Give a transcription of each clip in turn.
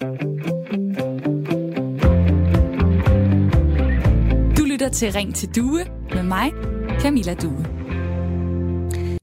Du lytter til Ring til Due med mig, Camilla Due.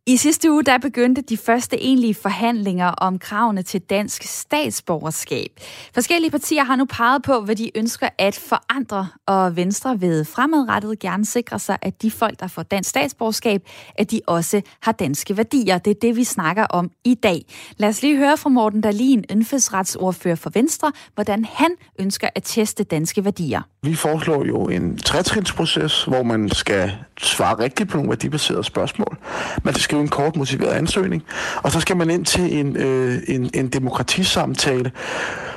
I sidste uge der begyndte de første egentlige forhandlinger om kravene til dansk statsborgerskab. Forskellige partier har nu peget på, hvad de ønsker at forandre, og Venstre ved fremadrettet gerne sikre sig, at de folk, der får dansk statsborgerskab, at de også har danske værdier. Det er det, vi snakker om i dag. Lad os lige høre fra Morten Dalin, indfødsretsordfører for Venstre, hvordan han ønsker at teste danske værdier. Vi foreslår jo en tretrinsproces, hvor man skal svare rigtigt på nogle værdibaserede spørgsmål. Man skal skrive en kort motiveret ansøgning, og så skal man ind til en, øh, en, en demokratisamtale,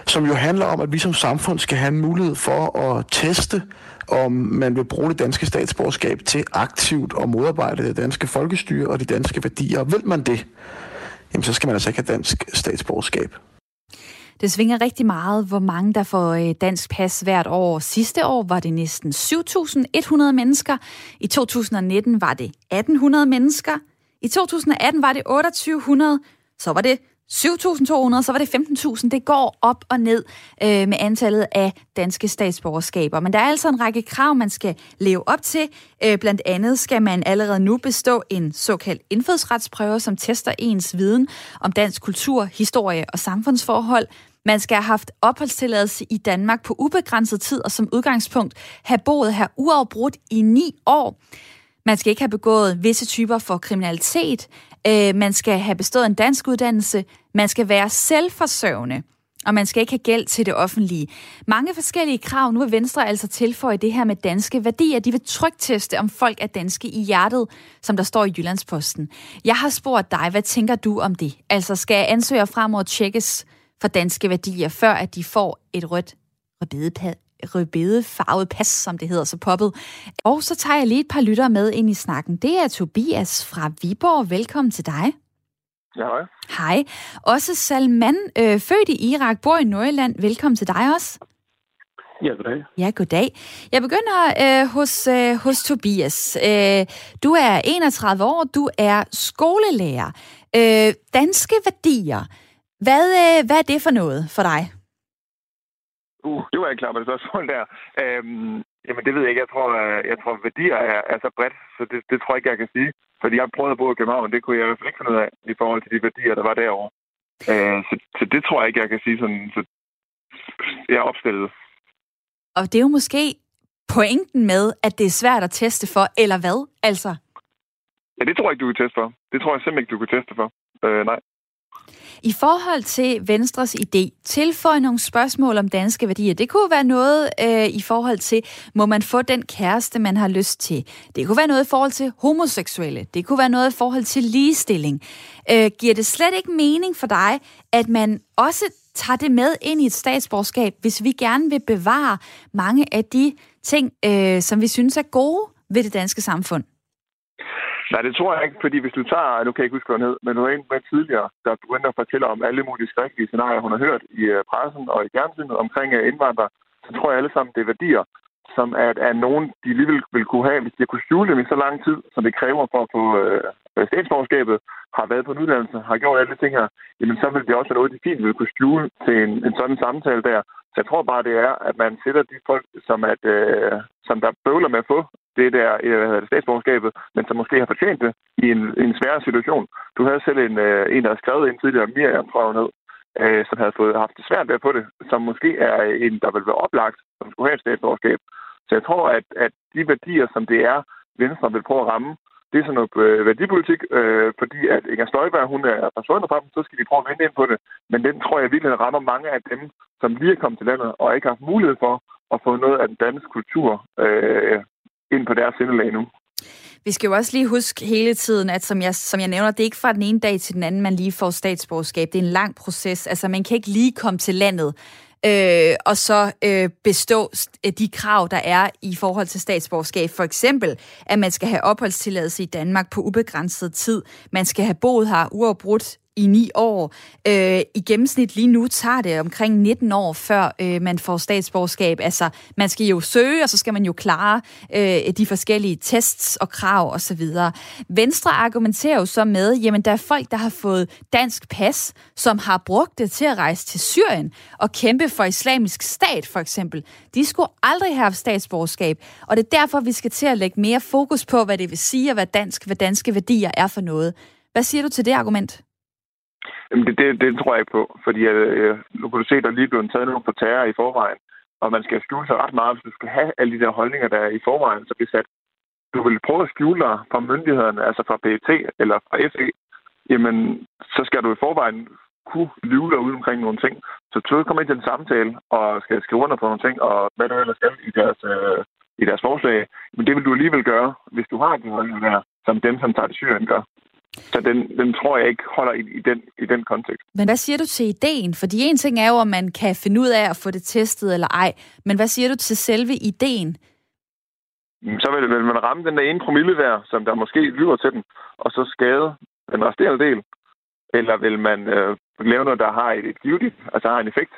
som jo handler om, at vi som samfund skal have en mulighed for at teste, om man vil bruge det danske statsborgerskab til aktivt at modarbejde det danske folkestyre og de danske værdier. Vil man det, jamen så skal man altså ikke have dansk statsborgerskab. Det svinger rigtig meget, hvor mange der får øh, dansk pas hvert år. Sidste år var det næsten 7.100 mennesker. I 2019 var det 1.800 mennesker. I 2018 var det 2800, så var det 7.200, så var det 15.000. Det går op og ned øh, med antallet af danske statsborgerskaber. Men der er altså en række krav, man skal leve op til. Øh, blandt andet skal man allerede nu bestå en såkaldt indfødsretsprøve, som tester ens viden om dansk kultur, historie og samfundsforhold. Man skal have haft opholdstilladelse i Danmark på ubegrænset tid, og som udgangspunkt have boet her uafbrudt i ni år. Man skal ikke have begået visse typer for kriminalitet. Øh, man skal have bestået en dansk uddannelse. Man skal være selvforsørgende. Og man skal ikke have gæld til det offentlige. Mange forskellige krav. Nu er Venstre altså tilføjet det her med danske værdier. De vil trygteste, om folk er danske i hjertet, som der står i Jyllandsposten. Jeg har spurgt dig, hvad tænker du om det? Altså skal ansøgere fremover tjekkes for danske værdier, før at de får et rødt rødbedefarvet pas, som det hedder, så poppet. Og så tager jeg lige et par lytter med ind i snakken. Det er Tobias fra Viborg. Velkommen til dig. Ja, hej. Hej. Også Salman, øh, født i Irak, bor i Nordjylland. Velkommen til dig også. Ja, goddag. Ja, goddag. Jeg begynder øh, hos, øh, hos Tobias. Øh, du er 31 år, du er skolelærer. Øh, danske værdier. Hvad, øh, hvad er det for noget for dig? Uh, det var ikke klar på det spørgsmål der. Øhm, jamen, det ved jeg ikke. Jeg tror, øh, jeg tror værdier er, er så bredt, så det, det tror jeg ikke, jeg kan sige. Fordi jeg prøvet at bo i København, det kunne jeg i hvert fald ikke finde ud af i forhold til de værdier, der var derovre. Øh, så, så det tror jeg ikke, jeg kan sige sådan, så jeg er opstillet. Og det er jo måske pointen med, at det er svært at teste for, eller hvad? Altså? Ja, det tror jeg ikke, du kan teste for. Det tror jeg simpelthen ikke, du kan teste for. Øh, nej. I forhold til Venstres idé, tilføj nogle spørgsmål om danske værdier. Det kunne være noget øh, i forhold til, må man få den kæreste, man har lyst til. Det kunne være noget i forhold til homoseksuelle. Det kunne være noget i forhold til ligestilling. Øh, giver det slet ikke mening for dig, at man også tager det med ind i et statsborgerskab, hvis vi gerne vil bevare mange af de ting, øh, som vi synes er gode ved det danske samfund? Nej, det tror jeg ikke, fordi hvis du tager, nu kan jeg ikke huske, hvad hun hed, men hun er en med tidligere, der begyndte at fortælle om alle mulige skrækkelige scenarier, hun har hørt i øh, pressen og i fjernsynet omkring øh, indvandrere, så tror jeg alle sammen, det er værdier, som at, at nogen, de alligevel vil kunne have, hvis de har kunne skjule dem i så lang tid, som det kræver for at få øh, statsborgerskabet, har været på en uddannelse, har gjort alle de ting her, jamen så vil det også være noget, de fint vil kunne skjule til en, en sådan samtale der. Så jeg tror bare, det er, at man sætter de folk, som, at, øh, som der bøvler med at få det der øh, statsborgerskabet, men som måske har fortjent det i en, en svær situation. Du havde selv en, øh, en der havde skrevet ind tidligere, Miriam, tror jeg ned, øh, som havde fået, haft det svært ved at få det, som måske er en, der vil være oplagt, som skulle have et statsborgerskab. Så jeg tror, at, at de værdier, som det er, Venstre vil prøve at ramme, det er sådan noget øh, værdipolitik, øh, fordi at Inger Støjberg, hun er forsvundet fra dem, så skal de prøve at vende ind på det. Men den tror jeg virkelig rammer mange af dem, som lige er kommet til landet og ikke har haft mulighed for at få noget af den danske kultur øh, ind på deres sindelag nu. Vi skal jo også lige huske hele tiden, at som jeg, som jeg nævner, det er ikke fra den ene dag til den anden, man lige får statsborgerskab. Det er en lang proces. Altså, man kan ikke lige komme til landet øh, og så øh, bestå øh, de krav, der er i forhold til statsborgerskab. For eksempel, at man skal have opholdstilladelse i Danmark på ubegrænset tid. Man skal have boet her uafbrudt i ni år. Øh, I gennemsnit lige nu tager det omkring 19 år, før øh, man får statsborgerskab. Altså, man skal jo søge, og så skal man jo klare øh, de forskellige tests og krav osv. Venstre argumenterer jo så med, jamen der er folk, der har fået dansk pas, som har brugt det til at rejse til Syrien og kæmpe for islamisk stat, for eksempel. De skulle aldrig have statsborgerskab, og det er derfor, vi skal til at lægge mere fokus på, hvad det vil sige at være dansk, hvad danske værdier er for noget. Hvad siger du til det argument? Jamen, det, det, det tror jeg ikke på, fordi øh, øh nu kan du se, der er lige blevet taget nogen på terror i forvejen, og man skal skjule sig ret meget, hvis du skal have alle de der holdninger, der er i forvejen, så bliver sat. Du vil prøve at skjule dig fra myndighederne, altså fra PET eller fra FE, jamen, så skal du i forvejen kunne lyve dig ud omkring nogle ting. Så du kommer ind til en samtale og skal skrive under på nogle ting, og hvad du ellers skal i deres, øh, i deres forslag, men det vil du alligevel gøre, hvis du har de holdninger der, som dem, som tager til Syrien gør. Så den, den tror jeg ikke holder i, i, den, i den kontekst. Men hvad siger du til ideen? Fordi en ting er jo, om man kan finde ud af at få det testet eller ej. Men hvad siger du til selve ideen? Så vil, vil man ramme den der ene promille der, som der måske lyver til den, og så skade den resterende del. Eller vil man øh, lave noget, der har et, et givet, altså har en effekt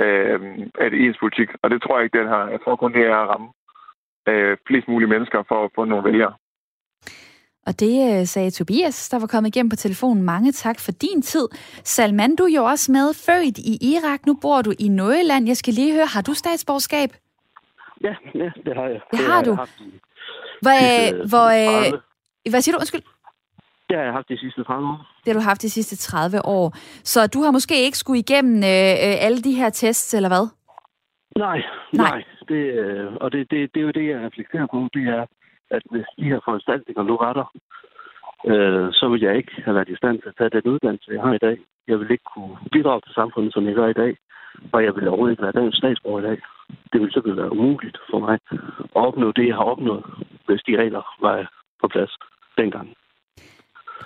øh, af det ens politik? Og det tror jeg ikke, den har. Jeg tror kun, det er at ramme øh, flest mulige mennesker for at få nogle vælgere. Og det øh, sagde Tobias, der var kommet igennem på telefonen. Mange tak for din tid. Salman, du er jo også med, født i Irak. Nu bor du i Nordjylland. Jeg skal lige høre, har du statsborgerskab? Ja, ja det har jeg. Det, det har du? Hvor, øh, hvor, øh, hvad siger du? Undskyld. Det har jeg haft de sidste 30 år. Det har du haft de sidste 30 år. Så du har måske ikke skulle igennem øh, alle de her tests, eller hvad? Nej, nej. nej. Det, øh, og det, det, det er jo det, jeg reflekterer på. Det er, at hvis de her foranstaltninger nu var der, øh, så ville jeg ikke have været i stand til at tage den uddannelse, jeg har i dag. Jeg vil ikke kunne bidrage til samfundet, som jeg gør i dag. Og jeg vil overhovedet ikke være dansk statsborger i dag. Det ville simpelthen være umuligt for mig at opnå det, jeg har opnået, hvis de regler var på plads dengang.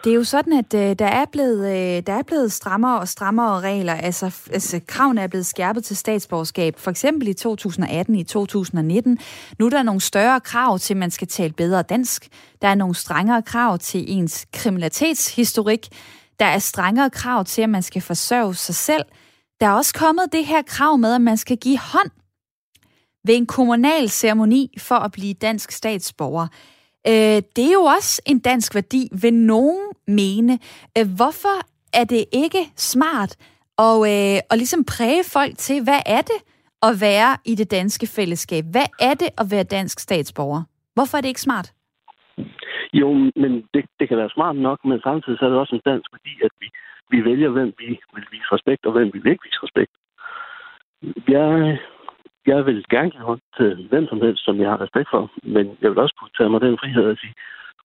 Det er jo sådan, at øh, der, er blevet, øh, der er blevet strammere og strammere regler. Altså, altså, kravene er blevet skærpet til statsborgerskab. For eksempel i 2018, i 2019. Nu er der nogle større krav til, at man skal tale bedre dansk. Der er nogle strengere krav til ens kriminalitetshistorik. Der er strengere krav til, at man skal forsørge sig selv. Der er også kommet det her krav med, at man skal give hånd ved en kommunal ceremoni for at blive dansk statsborger. Øh, det er jo også en dansk værdi, vil nogen mene. Øh, hvorfor er det ikke smart at, øh, at ligesom præge folk til, hvad er det at være i det danske fællesskab? Hvad er det at være dansk statsborger? Hvorfor er det ikke smart? Jo, men det, det kan være smart nok, men samtidig så er det også en dansk værdi, at vi, vi vælger, hvem vi vil vise respekt, og hvem vi vil ikke vise respekt. Jeg jeg vil gerne give hånd til hvem som helst, som jeg har respekt for, men jeg vil også kunne tage mig den frihed at sige,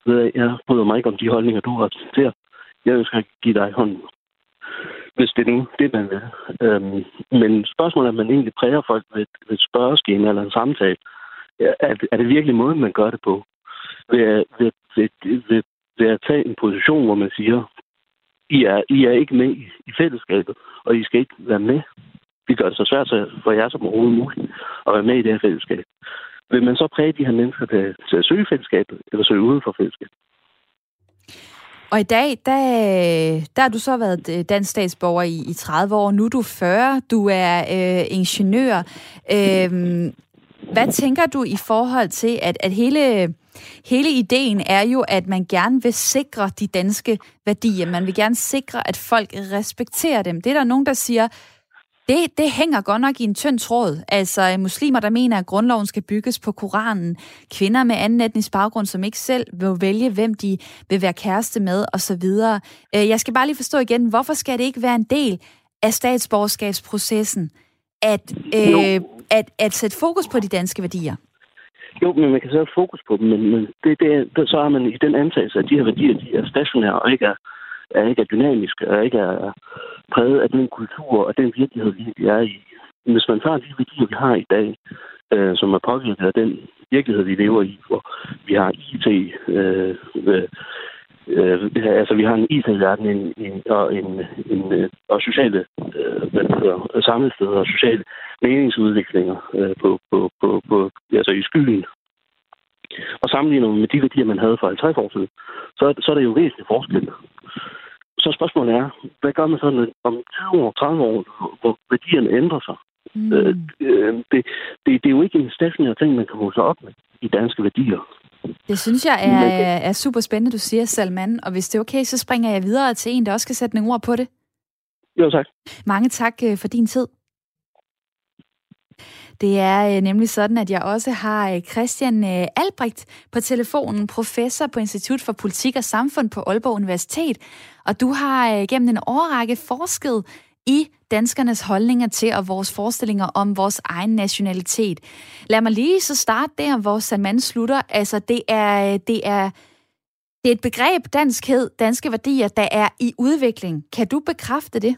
ved jeg bryder mig ikke om de holdninger, du repræsenterer. Jeg ønsker at give dig hånd, hvis det er nu det, man vil. Øhm, men spørgsmålet er, om man egentlig præger folk ved, ved et spørgeskema eller en samtale. Er, er det virkelig måden, man gør det på? Ved, ved, ved, ved, ved at tage en position, hvor man siger, I er, I er ikke med i, i fællesskabet, og I skal ikke være med vi gør det så svært for jer som overhovedet muligt at være med i det her fællesskab. Vil man så præge de her mennesker til, til at søge fællesskabet, eller søge uden for fællesskabet? Og i dag, der, der har du så været øh, dansk statsborger i, i 30 år. Nu er du 40. Du er øh, ingeniør. Øh, hvad tænker du i forhold til, at, at hele, hele ideen er jo, at man gerne vil sikre de danske værdier. Man vil gerne sikre, at folk respekterer dem. Det er der nogen, der siger, det, det hænger godt nok i en tynd tråd. Altså muslimer, der mener, at grundloven skal bygges på Koranen. Kvinder med anden etnisk baggrund, som ikke selv vil vælge, hvem de vil være kæreste med, osv. Øh, jeg skal bare lige forstå igen, hvorfor skal det ikke være en del af statsborgerskabsprocessen at, øh, at, at sætte fokus på de danske værdier? Jo, men man kan sætte fokus på dem, men, men det, det, det, så er man i den antagelse, at de her værdier de er stationære og ikke er, er ikke er dynamisk, og ikke er præget af den kultur og den virkelighed, vi er i. Hvis man tager de værdier, vi har i dag, øh, som er påvirket af den virkelighed, vi lever i, hvor vi har IT, øh, øh, øh, altså vi har en IT-verden en, en, og, en, en, øh, og sociale øh, hvad hedder, samlesteder og sociale meningsudviklinger øh, på, på, på, på, altså i skyen. Og sammenligner med de værdier, man havde for 50 år siden, så, så er der jo væsentlig forskel så spørgsmålet er, hvad gør man så om 20 år, 30 år, hvor værdierne ændrer sig? Mm. Øh, øh, det, det, det er jo ikke en stationær ting, man kan måle op med i danske værdier. Det synes jeg er, er super spændende, du siger, Salman. Og hvis det er okay, så springer jeg videre til en, der også skal sætte nogle ord på det. Jo, tak. Mange tak øh, for din tid. Det er øh, nemlig sådan, at jeg også har øh, Christian øh, Albrecht på telefonen, professor på Institut for Politik og Samfund på Aalborg Universitet. Og du har gennem en årrække forsket i danskernes holdninger til og vores forestillinger om vores egen nationalitet. Lad mig lige så starte der, hvor Salman slutter. Altså, det er, det er, det er et begreb, danskhed, danske værdier, der er i udvikling. Kan du bekræfte det?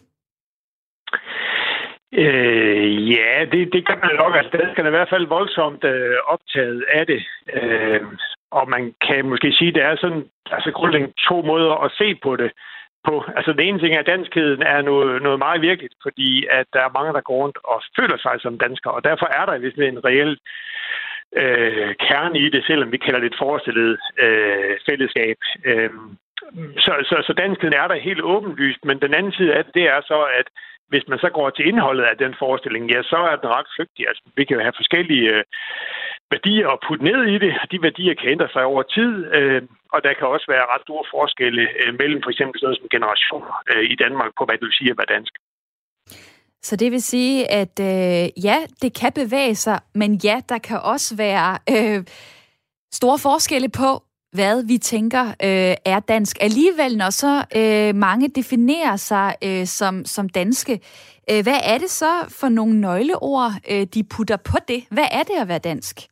Øh, ja, det, det kan man nok. Altså, danskerne er i hvert fald voldsomt øh, optaget af det. Øh, og man kan måske sige, at det er sådan, altså grundlæggende to måder at se på det på. Altså den ene ting er, at danskheden er noget, noget meget virkeligt, fordi at der er mange, der går rundt og føler sig som danskere, og derfor er der vist en reel øh, kerne i det, selvom vi kalder det et forestillet øh, fællesskab. Øh, så, så, så danskheden er der helt åbenlyst, men den anden side af det, det er så, at hvis man så går til indholdet af den forestilling, ja, så er den ret flygtig. Altså, vi kan jo have forskellige øh, værdier at putte ned i det, og de værdier kan ændre sig over tid, øh, og der kan også være ret store forskelle øh, mellem for eksempel sådan noget som generationer øh, i Danmark på, hvad du siger hvad dansk. Så det vil sige, at øh, ja, det kan bevæge sig, men ja, der kan også være øh, store forskelle på, hvad vi tænker øh, er dansk. Alligevel, når så øh, mange definerer sig øh, som, som danske, øh, hvad er det så for nogle nøgleord, øh, de putter på det? Hvad er det at være dansk?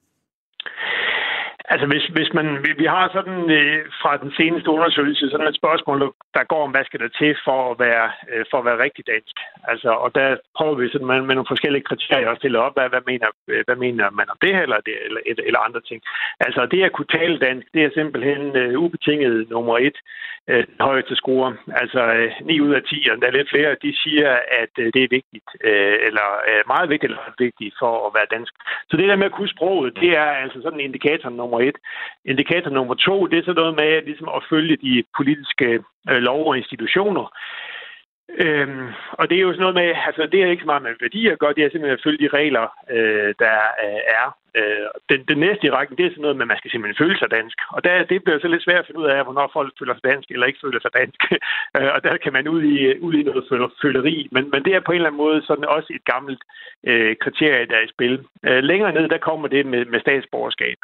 Altså hvis, hvis man, vi har sådan øh, fra den seneste undersøgelse sådan et spørgsmål, der går om, hvad skal der til for at være, øh, for at være rigtig dansk. Altså, og der prøver vi sådan med, med nogle forskellige kriterier at stille op, hvad, hvad, mener, øh, hvad mener man om det her, eller, det, eller, eller andre ting. Altså det at kunne tale dansk, det er simpelthen øh, ubetinget nummer et øh, højeste score. Altså øh, 9 ud af 10, og der er lidt flere, de siger, at øh, det er vigtigt, øh, eller øh, meget vigtigt, eller vigtigt for at være dansk. Så det der med at kunne sproget, det er altså sådan en indikator nummer et. Indikator nummer to, det er så noget med ligesom at følge de politiske øh, lov og institutioner. Øhm, og det er jo sådan noget med, altså det er ikke så meget med værdier at gøre, det er simpelthen at følge de regler, øh, der øh, er. Øh, den, den næste i rækken, det er sådan noget med, at man skal simpelthen føle sig dansk. Og der, det bliver så lidt svært at finde ud af, hvornår folk føler sig dansk eller ikke føler sig dansk. øh, og der kan man ud i, ud i noget føleri. Men, men det er på en eller anden måde sådan også et gammelt øh, kriterie, der er i spil. Øh, længere ned, der kommer det med, med statsborgerskab.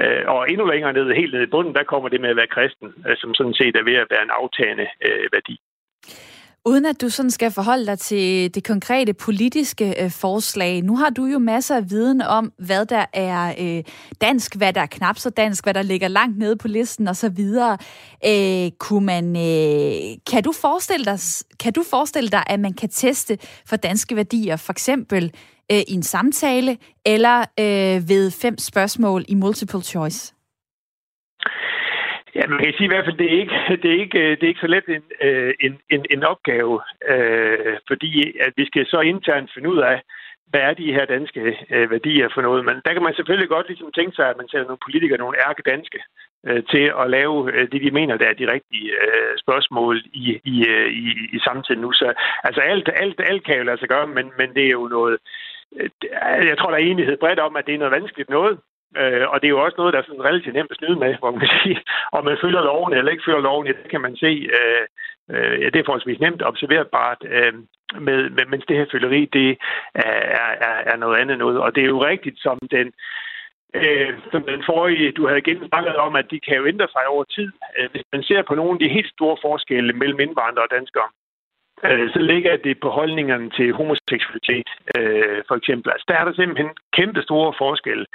Øh, og endnu længere ned, helt ned i bunden, der kommer det med at være kristen, øh, som sådan set er ved at være en aftagende øh, værdi. Uden at du sådan skal forholde dig til det konkrete politiske øh, forslag, nu har du jo masser af viden om, hvad der er øh, dansk, hvad der er knap så dansk, hvad der ligger langt nede på listen osv. Øh, kunne man, øh, kan, du forestille dig, kan du forestille dig, at man kan teste for danske værdier, for eksempel øh, i en samtale, eller øh, ved fem spørgsmål i multiple choice? Ja, man kan sige i hvert fald, det er ikke, det er ikke, det er ikke så let en, øh, en, en, en opgave, øh, fordi at vi skal så internt finde ud af, hvad er de her danske øh, værdier for noget. Men der kan man selvfølgelig godt ligesom tænke sig, at man sætter nogle politikere, nogle ærke danske, øh, til at lave øh, det, de mener, der er de rigtige øh, spørgsmål i, i, øh, i, i samtiden nu. Så altså alt, alt, alt kan jo lade sig gøre, men, men det er jo noget, øh, jeg tror, der er enighed bredt om, at det er noget vanskeligt noget. Øh, og det er jo også noget, der er sådan relativt nemt at snyde med, hvor man kan sige, om man følger loven eller ikke følger loven, det kan man se, øh, øh, ja, det er forholdsvis nemt observerbart, øh, med, med, mens det her føleri, det er, er, er noget andet noget. Og det er jo rigtigt, som den, øh, som den forrige, du havde gennemsnakket om, at de kan jo ændre sig over tid. Øh, hvis man ser på nogle af de helt store forskelle mellem indvandrere og danskere, øh, så ligger det på holdningerne til homoseksualitet, øh, for eksempel. Altså, der er der simpelthen kæmpe store forskelle.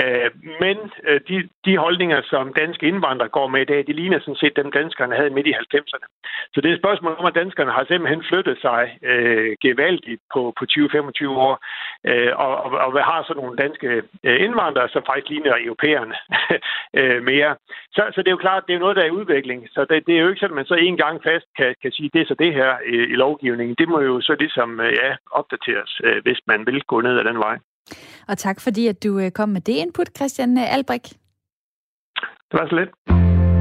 Øh, men øh, de, de holdninger, som danske indvandrere går med i dag, de ligner sådan set dem, danskerne havde midt i 90'erne. Så det er et spørgsmål om, at danskerne har simpelthen flyttet sig øh, gevaldigt på, på 20-25 år, øh, og, og, og har så nogle danske øh, indvandrere, som faktisk ligner europæerne øh, mere. Så, så det er jo klart, det er noget, der er i udvikling. Så det, det er jo ikke sådan, at man så en gang fast kan, kan sige, det er så det her i, i lovgivningen. Det må jo så ligesom øh, ja, opdateres, øh, hvis man vil gå ned ad den vej. Og tak fordi, at du øh, kom med det input, Christian Albrik. Det var så lidt.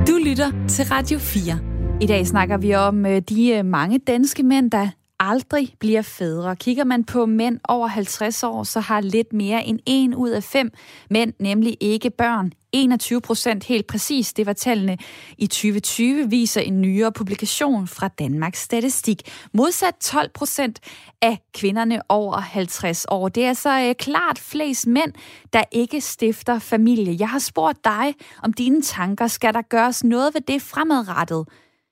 Du lytter til Radio 4. I dag snakker vi om øh, de øh, mange danske mænd, der aldrig bliver fædre. Kigger man på mænd over 50 år, så har lidt mere end en ud af fem mænd nemlig ikke børn. 21 procent helt præcis, det var tallene i 2020, viser en nyere publikation fra Danmarks Statistik. Modsat 12 procent af kvinderne over 50 år. Det er så klart flest mænd, der ikke stifter familie. Jeg har spurgt dig om dine tanker. Skal der gøres noget ved det fremadrettet?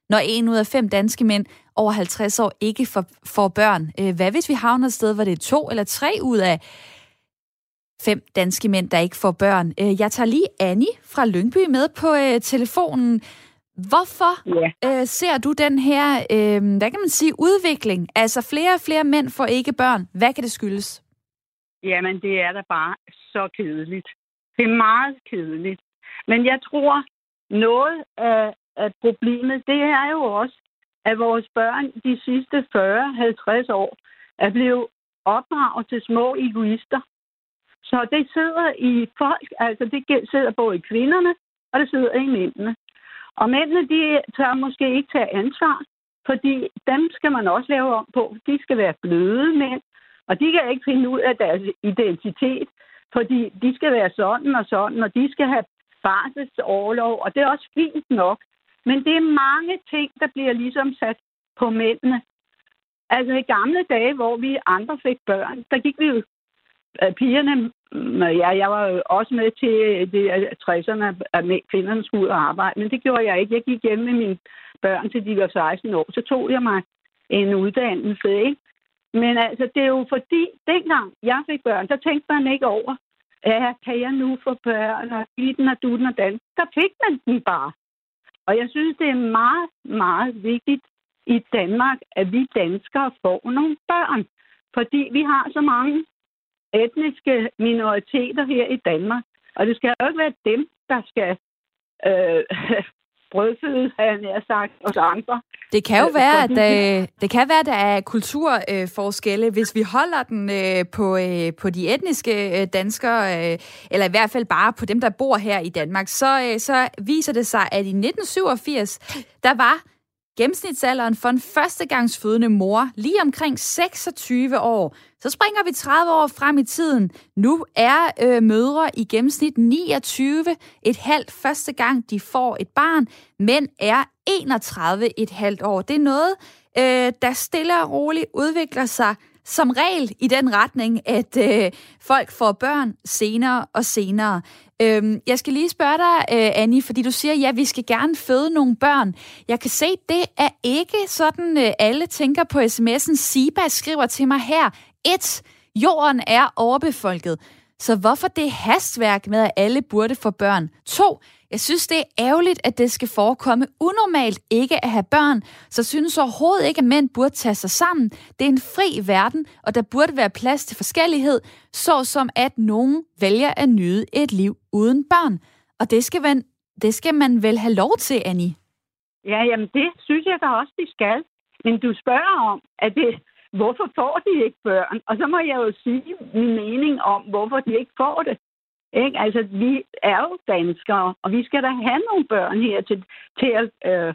når en ud af fem danske mænd over 50 år ikke får, får børn. Øh, hvad hvis vi havner et sted, hvor det er to eller tre ud af fem danske mænd, der ikke får børn? Øh, jeg tager lige Annie fra Lyngby med på øh, telefonen. Hvorfor ja. øh, ser du den her, øh, hvad kan man sige, udvikling? Altså flere og flere mænd får ikke børn. Hvad kan det skyldes? Jamen, det er da bare så kedeligt. Det er meget kedeligt. Men jeg tror, noget af, af problemet, det er jo også, at vores børn de sidste 40-50 år er blevet opdraget til små egoister. Så det sidder i folk, altså det sidder både i kvinderne, og det sidder i mændene. Og mændene, de tør måske ikke tage ansvar, fordi dem skal man også lave om på. De skal være bløde mænd, og de kan ikke finde ud af deres identitet, fordi de skal være sådan og sådan, og de skal have barselsårlov, og det er også fint nok. Men det er mange ting, der bliver ligesom sat på mændene. Altså i gamle dage, hvor vi andre fik børn, der gik vi jo øh, pigerne, mm, ja, jeg var jo også med til øh, det 60'erne, at kvinderne skulle ud og arbejde, men det gjorde jeg ikke. Jeg gik hjem med mine børn, til de var 16 år. Så tog jeg mig en uddannelse, ikke? Men altså, det er jo fordi, dengang jeg fik børn, der tænkte man ikke over, ja, kan jeg nu få børn, og den og du og dan. Der fik man den bare. Og jeg synes, det er meget, meget vigtigt i Danmark, at vi danskere får nogle børn. Fordi vi har så mange etniske minoriteter her i Danmark. Og det skal jo ikke være dem, der skal øh, brødføde, har jeg sagt, os andre. Det kan jo være, at øh, det kan være, at der er kulturforskelle, hvis vi holder den øh, på, øh, på de etniske øh, danskere, øh, eller i hvert fald bare på dem, der bor her i Danmark, så, øh, så viser det sig, at i 1987, der var gennemsnitsalderen for en førstegangsfødende mor lige omkring 26 år. Så springer vi 30 år frem i tiden. Nu er øh, mødre i gennemsnit 29 et halvt første gang, de får et barn. Mænd er 31 et halvt år. Det er noget, øh, der stille og roligt udvikler sig som regel i den retning, at øh, folk får børn senere og senere. Øhm, jeg skal lige spørge dig, øh, Annie, fordi du siger, ja, vi skal gerne føde nogle børn. Jeg kan se, det er ikke sådan, øh, alle tænker på sms'en. Siba skriver til mig her. et, Jorden er overbefolket. Så hvorfor det hastværk med, at alle burde få børn? To, jeg synes, det er ærgerligt, at det skal forekomme unormalt ikke at have børn, så synes overhovedet ikke, at mænd burde tage sig sammen. Det er en fri verden, og der burde være plads til forskellighed, såsom at nogen vælger at nyde et liv uden børn. Og det skal man, det skal man vel have lov til, Annie? Ja, jamen det synes jeg da også, de skal. Men du spørger om, at det, hvorfor får de ikke børn? Og så må jeg jo sige min mening om, hvorfor de ikke får det. Ikke? Altså, vi er jo danskere, og vi skal da have nogle børn her til, til at, øh,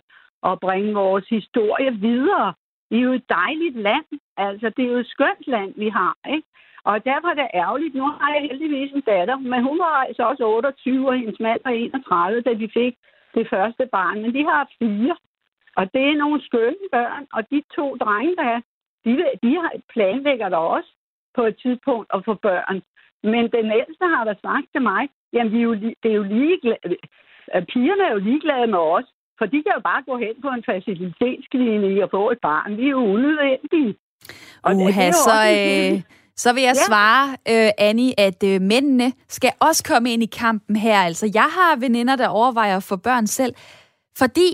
at bringe vores historie videre. Vi er jo et dejligt land. Altså, det er jo et skønt land, vi har. Ikke? Og derfor er det ærgerligt. Nu har jeg heldigvis en datter, men hun var altså også 28, og hendes mand var 31, da de fik det første barn. Men de har fire. Og det er nogle skønne børn, og de to drenge, der er, de, de har planlægger da også på et tidspunkt at få børn. Men den ældste har da sagt til mig, jamen, vi er jo, det er jo ligeglade, pigerne er jo ligeglade med os, for de kan jo bare gå hen på en facilitetsklinik og få et barn. Vi er jo unødvendige. Og Uha, det, det så, øh, så vil jeg ja. svare, øh, Annie, at øh, mændene skal også komme ind i kampen her. Altså, jeg har veninder, der overvejer at få børn selv, fordi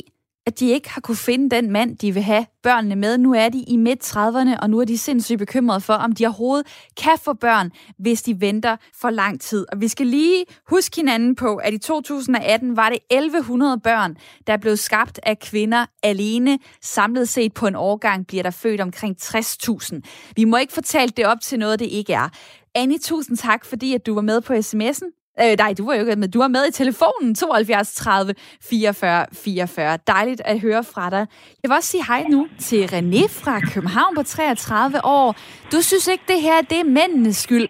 at de ikke har kunne finde den mand, de vil have børnene med. Nu er de i midt-30'erne, og nu er de sindssygt bekymrede for, om de overhovedet kan få børn, hvis de venter for lang tid. Og vi skal lige huske hinanden på, at i 2018 var det 1100 børn, der blev skabt af kvinder alene. Samlet set på en årgang bliver der født omkring 60.000. Vi må ikke fortælle det op til noget, det ikke er. Annie, tusind tak, fordi at du var med på sms'en. Øh, nej, du var jo ikke med. Du var med i telefonen 72 30 44 44. Dejligt at høre fra dig. Jeg vil også sige hej nu til René fra København på 33 år. Du synes ikke, det her det er mændenes skyld.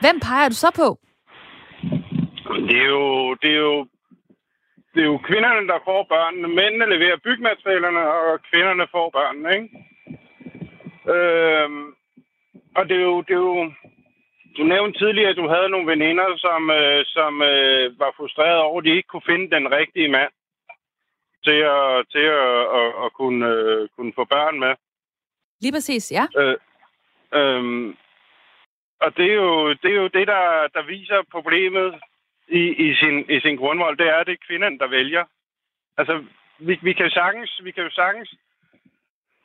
Hvem peger du så på? Det er jo, det er jo, det er jo kvinderne, der får børnene. Mændene leverer bygmaterialerne, og kvinderne får børnene, ikke? Øhm, og det er jo, det er jo, du nævnte tidligere, at du havde nogle veninder, som, øh, som øh, var frustrerede over, at de ikke kunne finde den rigtige mand til at, til at, at, at kunne, øh, kunne få børn med. Lige præcis, ja. Øh, øh, og det er jo det, er jo det der, der viser problemet i, i, sin, i sin grundvold. Det er, at det er kvinden, der vælger. Altså, vi, vi kan sagtens, vi kan jo sagtens,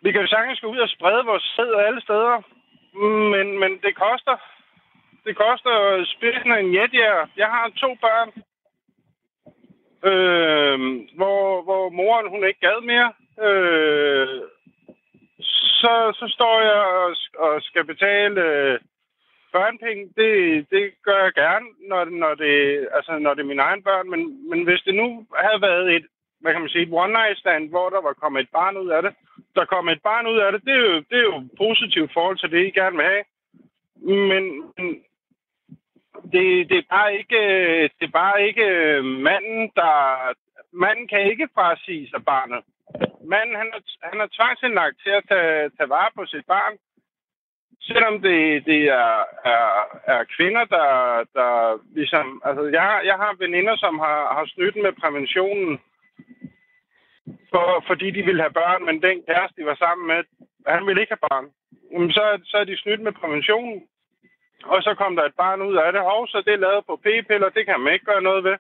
vi kan jo sagtens gå ud og sprede vores sæd alle steder, men, men det koster. Det koster spidsen af en jetjær. Jeg har to børn, øh, hvor, hvor moren hun ikke gad mere. Øh, så, så står jeg og, og skal betale øh, børnepenge. Det, det gør jeg gerne, når, når, det, altså, når det er mine egne børn. Men, men hvis det nu havde været et, hvad kan man sige, et one-night stand, hvor der var kommet et barn ud af det, der kom et barn ud af det, det er jo, det er jo positivt forhold til det, I gerne vil have. Men det, det, er bare ikke, det er bare ikke øh, manden, der... Manden kan ikke frasige sig barnet. Manden, han er, han er tvangsindlagt til at tage, tage vare på sit barn. Selvom det, det er, er, er kvinder, der, der ligesom... Altså, jeg, jeg har veninder, som har, har snydt med præventionen for, fordi de ville have børn, men den kæreste, de var sammen med, han ville ikke have barn. Jamen, så, så er de snydt med præventionen. Og så kom der et barn ud af det. Og så det er lavet på p-piller, det kan man ikke gøre noget ved.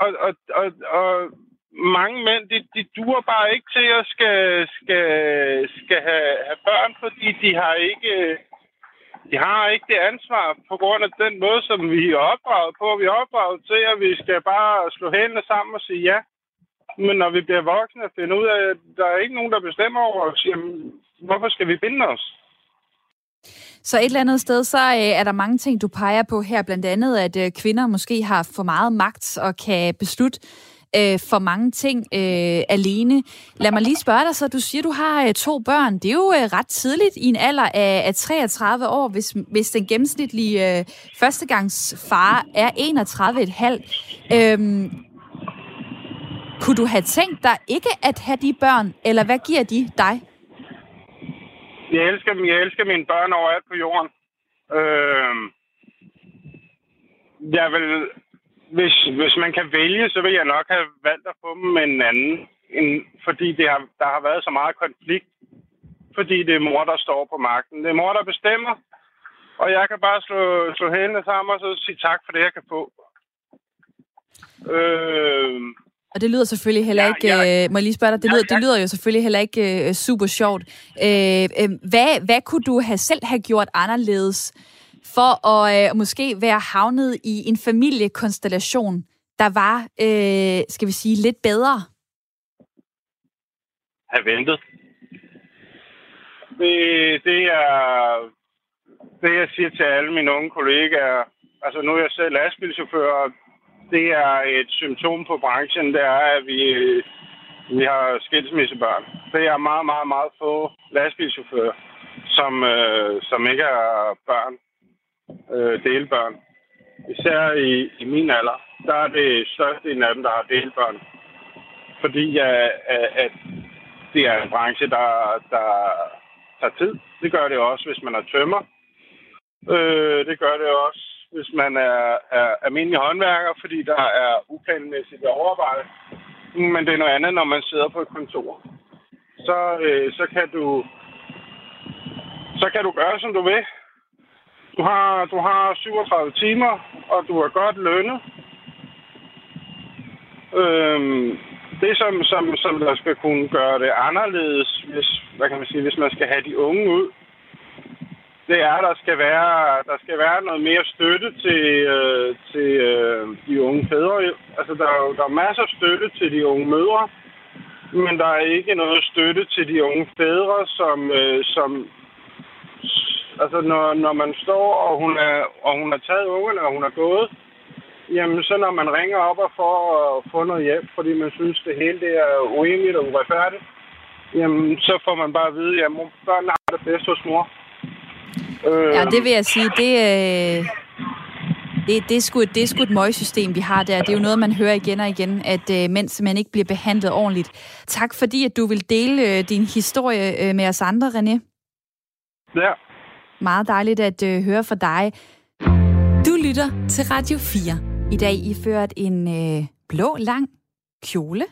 Og, og, og, og mange mænd, de, de duer bare ikke til at skal, skal, skal have, have børn, fordi de har ikke de har ikke det ansvar på grund af den måde, som vi er opdraget på. Vi er opdraget til, at vi skal bare slå hænderne sammen og sige ja. Men når vi bliver voksne og finder ud af, at der er ikke nogen, der bestemmer over os, jamen, hvorfor skal vi binde os? Så et eller andet sted, så øh, er der mange ting, du peger på her. Blandt andet, at øh, kvinder måske har for meget magt og kan beslutte øh, for mange ting øh, alene. Lad mig lige spørge dig så. Du siger, du har øh, to børn. Det er jo øh, ret tidligt i en alder af, af 33 år, hvis, hvis den gennemsnitlige øh, førstegangsfar er 31,5. Øhm, kunne du have tænkt dig ikke at have de børn, eller hvad giver de dig? Jeg elsker, jeg elsker mine børn overalt på jorden. Øh, jeg vil, hvis, hvis man kan vælge, så vil jeg nok have valgt at få dem med en anden. En, fordi det har, der har været så meget konflikt. Fordi det er mor, der står på magten. Det er mor, der bestemmer. Og jeg kan bare slå, slå hælene sammen og så sige tak for det, jeg kan få. Øh, og det lyder selvfølgelig heller ikke, ja. Øh, må jeg lige spørge dig, det, ja, lyder, ja. det lyder jo selvfølgelig heller ikke uh, super sjovt. Uh, uh, hvad, hvad kunne du have selv have gjort anderledes for at uh, måske være havnet i en familiekonstellation, der var, uh, skal vi sige, lidt bedre? Have ventet. Det, det er det, jeg siger til alle mine unge kollegaer. Altså, nu er jeg selv lastbilchauffør, det er et symptom på branchen, det er, at vi, vi har skilsmissebørn. Det er meget, meget, meget få lastbilchauffører, som, øh, som ikke er børn, øh, delbørn. Især i, i min alder, der er det største af dem, der har delbørn. Fordi at, at det er en branche, der, der tager tid. Det gør det også, hvis man er tømmer. Øh, det gør det også, hvis man er, er almindelig håndværker, fordi der er uplanmæssigt overarbejde. Men det er noget andet, når man sidder på et kontor. Så, øh, så kan du så kan du gøre, som du vil. Du har, du har 37 timer, og du er godt lønnet. Øhm, det, som, som, som der skal kunne gøre det anderledes, hvis, hvad kan man sige, hvis man skal have de unge ud, det er, at der skal være, der skal være noget mere støtte til, øh, til øh, de unge fædre. Altså, der er, der er masser af støtte til de unge mødre, men der er ikke noget støtte til de unge fædre, som, øh, som, Altså, når, når man står, og hun, er, og hun har taget ungerne, og hun er gået, jamen, så når man ringer op og får at få noget hjælp, fordi man synes, det hele det er urimeligt og uretfærdigt, jamen, så får man bare at vide, at børnene har det bedst hos mor. Øh, ja, det vil jeg sige, det, øh, det, det, er sgu, det er sgu et møgsystem, vi har der. Det er jo noget, man hører igen og igen, at øh, mens man ikke bliver behandlet ordentligt. Tak fordi, at du vil dele øh, din historie øh, med os andre, René. Ja. Meget dejligt at øh, høre fra dig. Du lytter til Radio 4. I dag iført en øh, blå lang kjole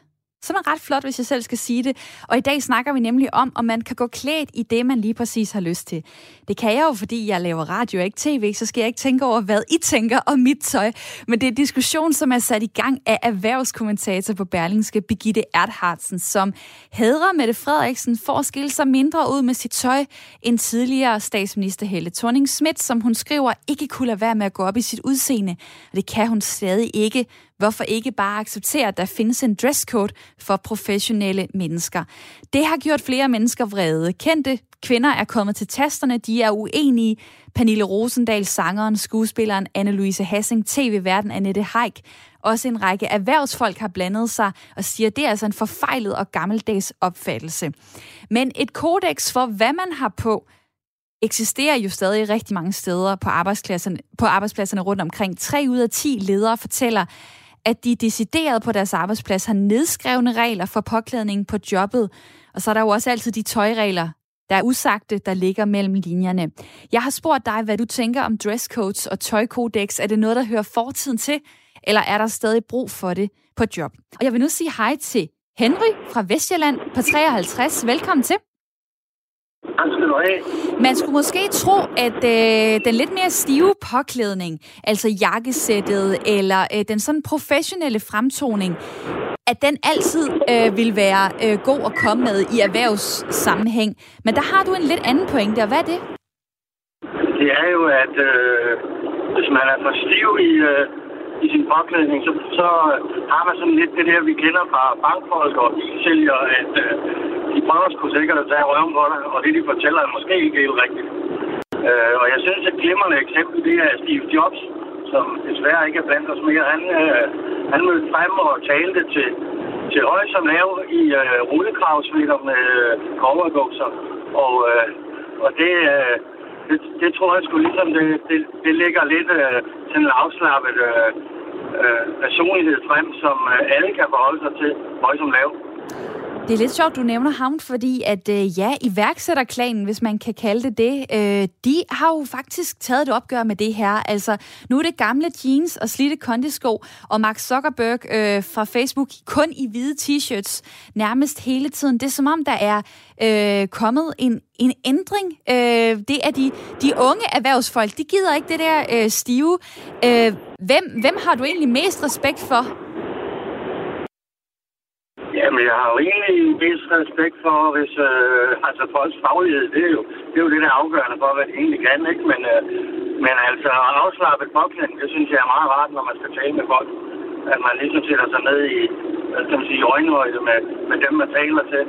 som er ret flot, hvis jeg selv skal sige det. Og i dag snakker vi nemlig om, om man kan gå klædt i det, man lige præcis har lyst til. Det kan jeg jo, fordi jeg laver radio og ikke tv, så skal jeg ikke tænke over, hvad I tænker om mit tøj. Men det er en diskussion, som er sat i gang af erhvervskommentator på Berlingske, Birgitte Erthardsen, som hedrer Mette Frederiksen for at skille sig mindre ud med sit tøj end tidligere statsminister Helle thorning Schmidt, som hun skriver ikke kunne lade være med at gå op i sit udseende. Og det kan hun stadig ikke, Hvorfor ikke bare acceptere, at der findes en dresscode for professionelle mennesker? Det har gjort flere mennesker vrede. Kendte kvinder er kommet til tasterne, de er uenige. Pernille Rosendal, sangeren, skuespilleren Anne-Louise Hassing, tv-verden Annette Heik. Også en række erhvervsfolk har blandet sig og siger, at det er altså en forfejlet og gammeldags opfattelse. Men et kodex for, hvad man har på, eksisterer jo stadig rigtig mange steder på arbejdspladserne, på arbejdspladserne rundt omkring. 3 ud af 10 ledere fortæller, at de decideret på deres arbejdsplads har nedskrevne regler for påklædning på jobbet. Og så er der jo også altid de tøjregler, der er usagte, der ligger mellem linjerne. Jeg har spurgt dig, hvad du tænker om dresscodes og tøjkodex. Er det noget, der hører fortiden til, eller er der stadig brug for det på job? Og jeg vil nu sige hej til Henry fra Vestjylland på 53. Velkommen til. Man skulle måske tro, at øh, den lidt mere stive påklædning, altså jakkesættet eller øh, den sådan professionelle fremtoning, at den altid øh, vil være øh, god at komme med i erhvervssammenhæng. Men der har du en lidt anden pointe, og hvad er det? Det er jo, at øh, hvis man er for stiv i, øh, i sin påklædning, så, så har man sådan lidt det der, vi kender fra bankfolk og bilsælgere, at øh, de prøver sgu sikkert at tage røven på dig, og det de fortæller er måske ikke helt rigtigt. Øh, og jeg synes, et glimrende eksempel, det er Steve Jobs, som desværre ikke er blandt os mere. Han, øh, han mødte frem og talte til, til høj som lav i øh, rullekravsvitter med øh. Og, øh, og det, øh, det, det tror jeg skulle ligesom, det, det, det ligger lidt øh, sådan en afslappet øh, øh, personlighed frem, som øh, alle kan forholde sig til, høj som lav. Det er lidt sjovt, du nævner ham, fordi at øh, ja, iværksætterklanen, hvis man kan kalde det det, øh, de har jo faktisk taget et opgør med det her. Altså, nu er det gamle jeans og slidte kondisko, og Mark Zuckerberg øh, fra Facebook kun i hvide t-shirts nærmest hele tiden. Det er som om, der er øh, kommet en, en ændring. Øh, det er de, de unge erhvervsfolk, de gider ikke det der øh, stive. Øh, hvem, hvem har du egentlig mest respekt for? Jamen, jeg har jo egentlig vis respekt for, hvis øh, altså folks faglighed, det er, jo, det er jo det, der er afgørende for, hvad de egentlig kan, ikke? Men, øh, men altså, afslappet påklædning, det synes jeg er meget rart, når man skal tale med folk. At man ligesom sætter sig ned i, hvad skal man sige, øjenhøjde med, med dem, man taler til.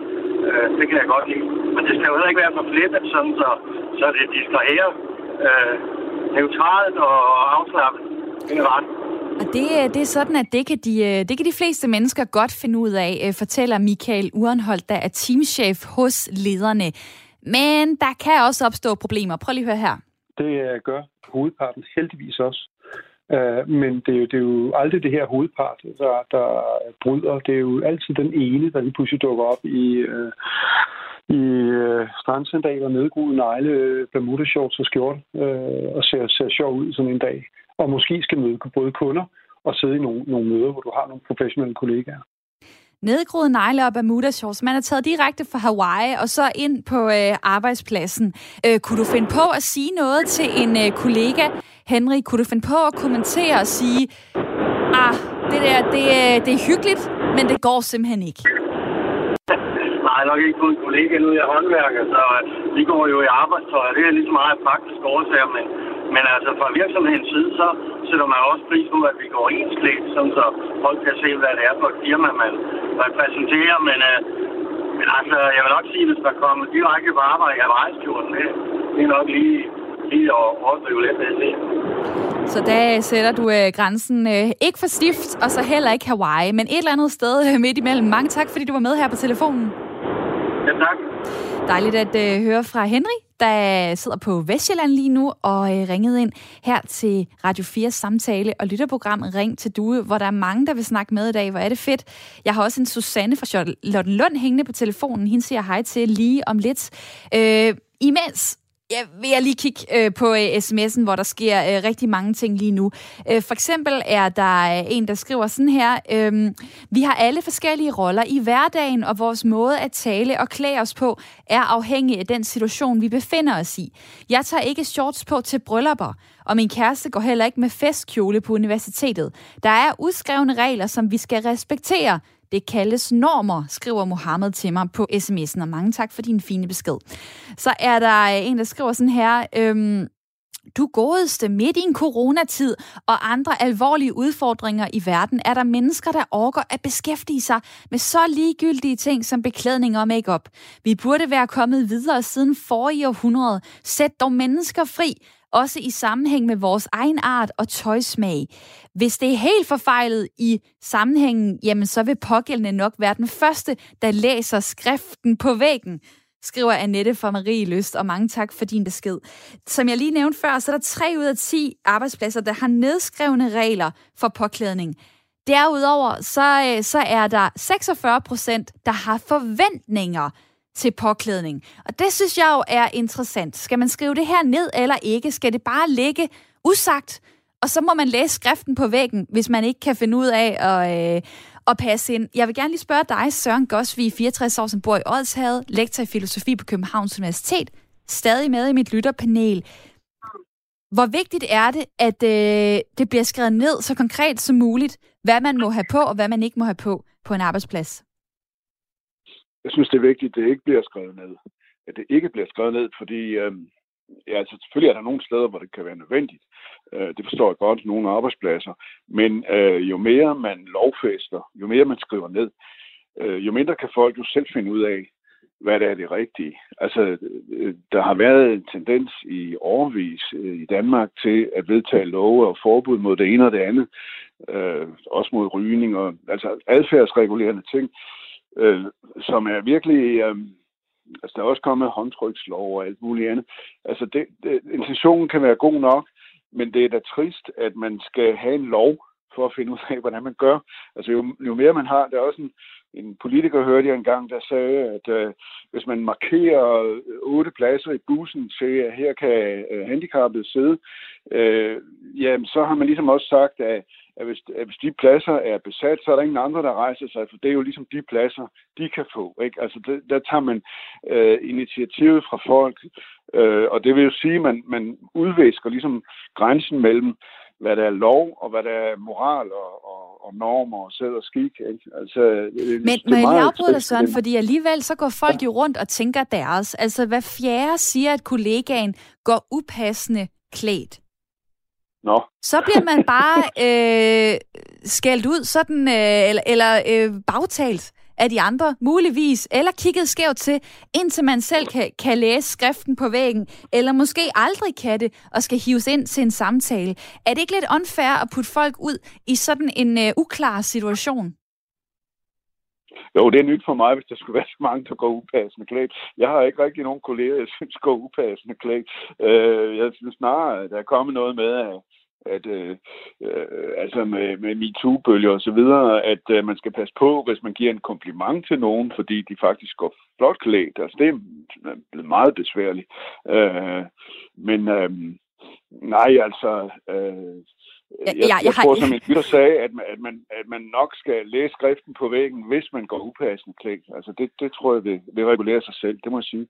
Øh, det kan jeg godt lide. Men det skal jo heller ikke være for flippet, sådan så, så det distraherer øh, neutralt og afslappet. Det er ret. Og det, øh, det er sådan, at det kan, de, øh, det kan de fleste mennesker godt finde ud af, øh, fortæller Michael Urenholdt, der er teamchef hos lederne. Men der kan også opstå problemer. Prøv lige at høre her. Det gør hovedparten heldigvis også. Men det er, jo, det er jo aldrig det her hovedpart, der, der bryder. Det er jo altid den ene, der lige pludselig dukker op i, i øh, strandsandaler, nedgroede negle, bermuda shorts og skjort, øh, og ser, ser sjov ud sådan en dag og måske skal møde både kunder og sidde i nogle, nogle møder, hvor du har nogle professionelle kollegaer. Nedgroede negle og Bermuda shorts. Man er taget direkte fra Hawaii og så ind på øh, arbejdspladsen. Øh, kunne du finde på at sige noget til en øh, kollega, Henry? Kunne du finde på at kommentere og sige, ah, det der, det, øh, det er hyggeligt, men det går simpelthen ikke? Nej, nok ikke en kollega nu. Jeg er håndværker, så vi går jo i arbejdstøj, det er ligesom meget praktisk årsager, men men altså fra virksomhedens side, så sætter man også pris på, at vi går ensklædt, så folk kan se, hvad det er for et firma, man repræsenterer. Men, øh, men altså, jeg vil nok sige, hvis man kommer direkte på arbejde i rejskjorten, det, det er nok lige lige at overdrive lidt, vil jeg Så der sætter du øh, grænsen øh, ikke for stift, og så heller ikke Hawaii, men et eller andet sted øh, midt imellem. Mange tak, fordi du var med her på telefonen. Ja, tak. Dejligt at øh, høre fra Henry, der sidder på Vestjylland lige nu og øh, ringede ind her til Radio 4 samtale og lytterprogram Ring til Due, hvor der er mange, der vil snakke med i dag. Hvor er det fedt. Jeg har også en Susanne fra Charlotte Lund hængende på telefonen. Hende siger hej til lige om lidt. Øh, imens jeg vil jeg lige kigge øh, på øh, sms'en, hvor der sker øh, rigtig mange ting lige nu. Øh, for eksempel er der øh, en, der skriver sådan her, øh, vi har alle forskellige roller i hverdagen, og vores måde at tale og klæde os på er afhængig af den situation, vi befinder os i. Jeg tager ikke shorts på til bryllupper, og min kæreste går heller ikke med festkjole på universitetet. Der er udskrevne regler, som vi skal respektere. Det kaldes normer, skriver Mohammed til mig på sms'en, og mange tak for din fine besked. Så er der en, der skriver sådan her, øhm, du godeste midt i en coronatid og andre alvorlige udfordringer i verden, er der mennesker, der orker at beskæftige sig med så ligegyldige ting som beklædning og makeup. Vi burde være kommet videre siden forrige århundrede. Sæt dog mennesker fri også i sammenhæng med vores egen art og tøjsmag. Hvis det er helt forfejlet i sammenhængen, jamen så vil pågældende nok være den første, der læser skriften på væggen skriver Annette fra Marie Lyst, og mange tak for din besked. Som jeg lige nævnte før, så er der 3 ud af 10 arbejdspladser, der har nedskrevne regler for påklædning. Derudover så, øh, så er der 46 procent, der har forventninger til påklædning. Og det synes jeg jo er interessant. Skal man skrive det her ned eller ikke? Skal det bare ligge usagt? Og så må man læse skriften på væggen, hvis man ikke kan finde ud af at, øh, at passe ind. Jeg vil gerne lige spørge dig, Søren Gosvig, 64 år, som bor i Odshavet, lektor i filosofi på Københavns Universitet, stadig med i mit lytterpanel. Hvor vigtigt er det, at øh, det bliver skrevet ned så konkret som muligt, hvad man må have på, og hvad man ikke må have på på en arbejdsplads? Jeg synes, det er vigtigt, at det ikke bliver skrevet ned. At det ikke bliver skrevet ned, fordi øh, ja, altså, selvfølgelig er der nogle steder, hvor det kan være nødvendigt. Øh, det forstår jeg godt, nogle arbejdspladser. Men øh, jo mere man lovfæster, jo mere man skriver ned, øh, jo mindre kan folk jo selv finde ud af, hvad der er det rigtige. Altså, øh, der har været en tendens i overvis øh, i Danmark til at vedtage love og forbud mod det ene og det andet, øh, også mod rygning og altså adfærdsregulerende ting, øh, som er virkelig... Øh, altså, der er også kommet håndtrykslov og alt muligt andet. Altså, det, det, intentionen kan være god nok, men det er da trist, at man skal have en lov for at finde ud af, hvordan man gør. Altså, jo, jo mere man har, der er også en, en politiker, hørte jeg engang, der sagde, at øh, hvis man markerer otte pladser i bussen til, at her kan øh, handicappet sidde, øh, jamen, så har man ligesom også sagt, at at hvis, at hvis de pladser er besat, så er der ingen andre, der rejser sig, for det er jo ligesom de pladser, de kan få. Ikke? Altså, det, der tager man øh, initiativet fra folk, øh, og det vil jo sige, at man, man udvæsker ligesom grænsen mellem, hvad der er lov, og hvad der er moral og, og, og normer og sæd og skik. Ikke? Altså, det, Men må jeg lige afbryde dig, Søren, fordi alligevel så går folk ja. jo rundt og tænker deres. Altså, hvad fjerde siger, at kollegaen går upassende klædt? Nå. Så bliver man bare øh, skældt ud sådan, øh, eller, eller øh, bagtalt af de andre, muligvis, eller kigget skævt til, indtil man selv kan, kan læse skriften på væggen, eller måske aldrig kan det, og skal hives ind til en samtale. Er det ikke lidt unfair at putte folk ud i sådan en øh, uklar situation? Jo, det er nyt for mig, hvis der skulle være så mange, der går upassende klædt. Jeg har ikke rigtig nogen kolleger, jeg synes går upassende klædt. Øh, jeg synes snarere, der er kommet noget med, at at øh, øh, altså med, med MeToo-bølger og så videre, at øh, man skal passe på, hvis man giver en kompliment til nogen, fordi de faktisk går flot klædt. Altså det er blevet meget besværligt. Øh, men øh, nej, altså... Øh, jeg, jeg, jeg, jeg tror, som en lytter sagde, at man, at, man, at man nok skal læse skriften på væggen, hvis man går upassende klædt. Altså det, det tror jeg vil, vil regulere sig selv, det må jeg sige.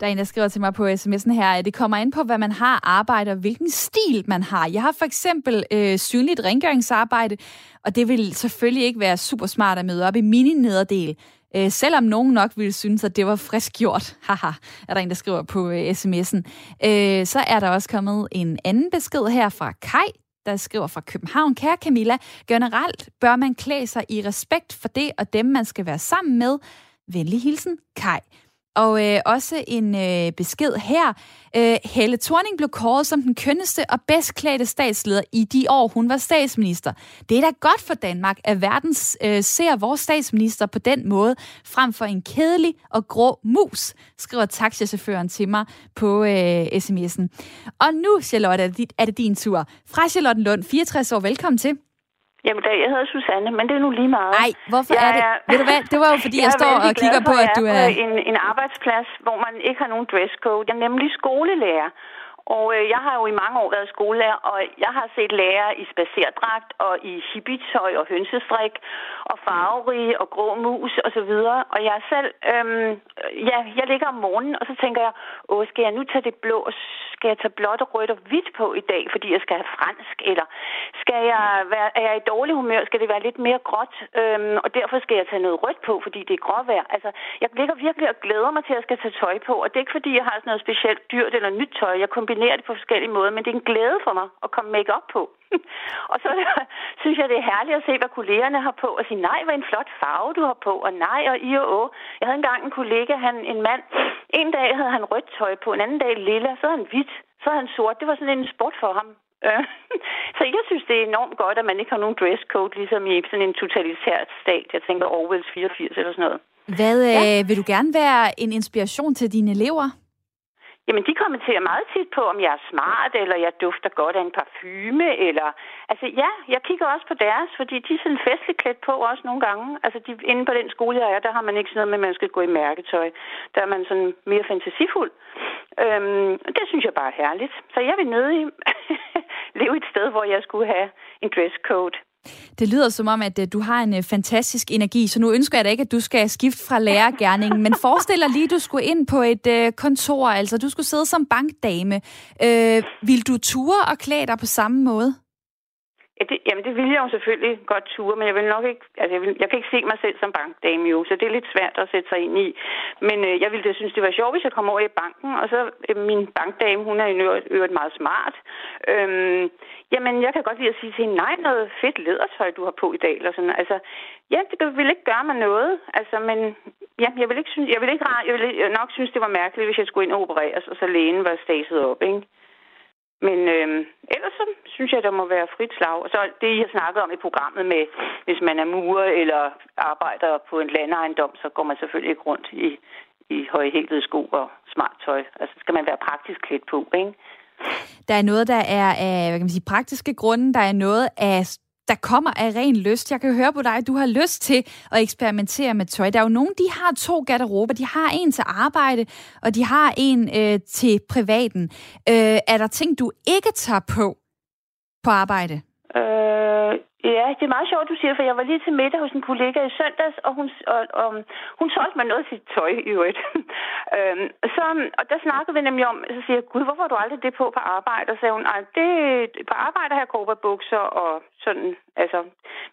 Der er en, der skriver til mig på sms'en her, at det kommer ind på, hvad man har arbejde og hvilken stil man har. Jeg har for eksempel øh, synligt rengøringsarbejde, og det vil selvfølgelig ikke være super smart at møde op i mini-nederdel. Øh, selvom nogen nok ville synes, at det var frisk gjort. Haha, er der en, der skriver på øh, sms'en. Øh, så er der også kommet en anden besked her fra Kai, der skriver fra København. Kære Camilla, generelt bør man klæde sig i respekt for det og dem, man skal være sammen med. Venlig hilsen, Kai. Og øh, også en øh, besked her. Øh, Helle Thorning blev kåret som den kønneste og bedst klædte statsleder i de år, hun var statsminister. Det er da godt for Danmark, at verden øh, ser vores statsminister på den måde, frem for en kedelig og grå mus, skriver taxichaufføren til mig på øh, sms'en. Og nu, Charlotte, er det, er det din tur. Fra Charlotte Lund, 64 år, velkommen til. Jamen, da jeg hedder Susanne, men det er nu lige meget. Nej, hvorfor jeg er det? Er... Ved du hvad, det var jo fordi, jeg, jeg står og kigger på, at du er... en, en arbejdsplads, hvor man ikke har nogen dresscode. Jeg er nemlig skolelærer. Og øh, jeg har jo i mange år været skolelærer, og jeg har set lærere i spacerdragt og i hippietøj og hønsestrik og farverige og grå mus og så videre. Og jeg selv, øhm, ja, jeg ligger om morgenen, og så tænker jeg, åh, skal jeg nu tage det blå, skal jeg tage blåt og rødt og hvidt på i dag, fordi jeg skal have fransk, eller skal jeg være, er jeg i dårlig humør, skal det være lidt mere gråt, øhm, og derfor skal jeg tage noget rødt på, fordi det er gråvejr. Altså, jeg ligger virkelig og glæder mig til, at jeg skal tage tøj på, og det er ikke fordi, jeg har sådan noget specielt dyrt eller nyt tøj. Jeg kombinerer det på forskellige måder, men det er en glæde for mig at komme make op på. og så synes jeg, det er herligt at se, hvad kollegerne har på, og sige, nej, hvad en flot farve du har på, og nej, og i og å. Jeg havde engang en kollega, han, en mand, en dag havde han rødt tøj på, en anden dag lilla, så havde han hvidt, så havde han sort. Det var sådan en sport for ham. Så jeg synes, det er enormt godt, at man ikke har nogen dresscode, ligesom i sådan en totalitær stat. Jeg tænker Orwells 84 eller sådan noget. Hvad ja. øh, vil du gerne være en inspiration til dine elever? Jamen, de kommenterer meget tit på, om jeg er smart, eller jeg dufter godt af en parfume, eller... Altså, ja, jeg kigger også på deres, fordi de er sådan festligt klædt på også nogle gange. Altså, de, inde på den skole, jeg er, der har man ikke sådan noget med, at man skal gå i mærketøj. Der er man sådan mere fantasifuld. Øhm, det synes jeg bare er herligt. Så jeg vil nødig leve et sted, hvor jeg skulle have en dresscode. Det lyder som om, at øh, du har en øh, fantastisk energi, så nu ønsker jeg da ikke, at du skal skifte fra lærergærningen, men forestil dig lige, at du skulle ind på et øh, kontor, altså du skulle sidde som bankdame. Øh, vil du ture og klæde dig på samme måde? Ja, det, jamen, det ville jeg jo selvfølgelig godt ture, men jeg vil nok ikke, altså jeg, vil, jeg kan ikke se mig selv som bankdame jo, så det er lidt svært at sætte sig ind i. Men øh, jeg ville da synes, det var sjovt, hvis jeg kom over i banken, og så øh, min bankdame, hun er i øvrigt meget smart. Øhm, jamen, jeg kan godt lide at sige til hende, nej, noget fedt ledertøj, du har på i dag, eller sådan. Altså, ja, det vil ikke gøre mig noget, altså, men ja, jeg vil ikke synes, jeg vil ikke, jeg vil nok synes, det var mærkeligt, hvis jeg skulle ind og opereres, og så lægen var staset op, ikke? Men øh, ellers så synes jeg, der må være frit slag. Og så det, I har snakket om i programmet med, hvis man er murer eller arbejder på en landejendom, så går man selvfølgelig ikke rundt i, i højhælede sko og smart tøj. Altså skal man være praktisk klædt på, ikke? Der er noget, der er af hvad kan man sige, praktiske grunde. Der er noget af der kommer af ren lyst. Jeg kan høre på dig, at du har lyst til at eksperimentere med tøj. Der er jo nogen, de har to garderober. De har en til arbejde, og de har en øh, til privaten. Øh, er der ting, du ikke tager på på arbejde? Øh, Ja, det er meget sjovt, du siger, for jeg var lige til middag hos en kollega i søndags, og hun, og, og, hun solgte mig noget af sit tøj i øvrigt. øhm, så, og der snakkede vi nemlig om, så siger jeg, gud, hvorfor har du aldrig det på på arbejde? Og så sagde hun, nej, det, på arbejde har jeg bukser og sådan, altså.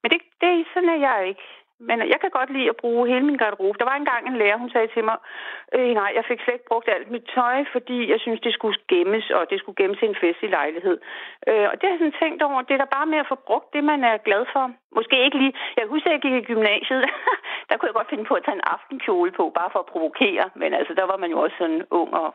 Men det, det, sådan er jeg ikke. Men jeg kan godt lide at bruge hele min garderobe. Der var engang en lærer, hun sagde til mig, øh, nej, jeg fik slet ikke brugt alt mit tøj, fordi jeg synes, det skulle gemmes, og det skulle gemmes i en festlig lejlighed. Øh, og det har jeg sådan tænkt over, det er da bare med at få brugt det, man er glad for. Måske ikke lige, jeg husker, at jeg gik i gymnasiet, der kunne jeg godt finde på at tage en aftenkjole på, bare for at provokere, men altså, der var man jo også sådan ung og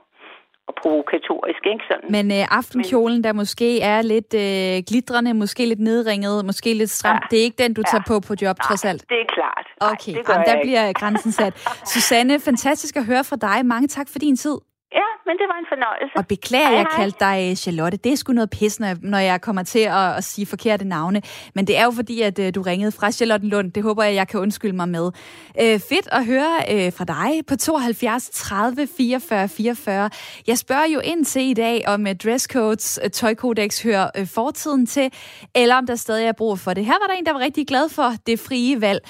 og provokatorisk, ikke sådan? Men øh, aftenkjolen, Men... der måske er lidt øh, glitrende, måske lidt nedringet, måske lidt stramt, ja. det er ikke den, du ja. tager på på job, Nej, trods alt? det er klart. Okay, Nej, Jamen, der bliver grænsen sat. Susanne, fantastisk at høre fra dig. Mange tak for din tid. Ja, men det var en fornøjelse. Og beklager, hej, jeg kaldte dig øh, Charlotte. Det er sgu noget pis, når jeg, når jeg kommer til at, at sige forkerte navne. Men det er jo fordi, at uh, du ringede fra Charlotte Lund. Det håber jeg, jeg kan undskylde mig med. Uh, fedt at høre uh, fra dig på 72 30 44 44. Jeg spørger jo ind til i dag, om uh, dresscodes, uh, tøjkodex hører uh, fortiden til, eller om der stadig er brug for det. Her var der en, der var rigtig glad for det frie valg.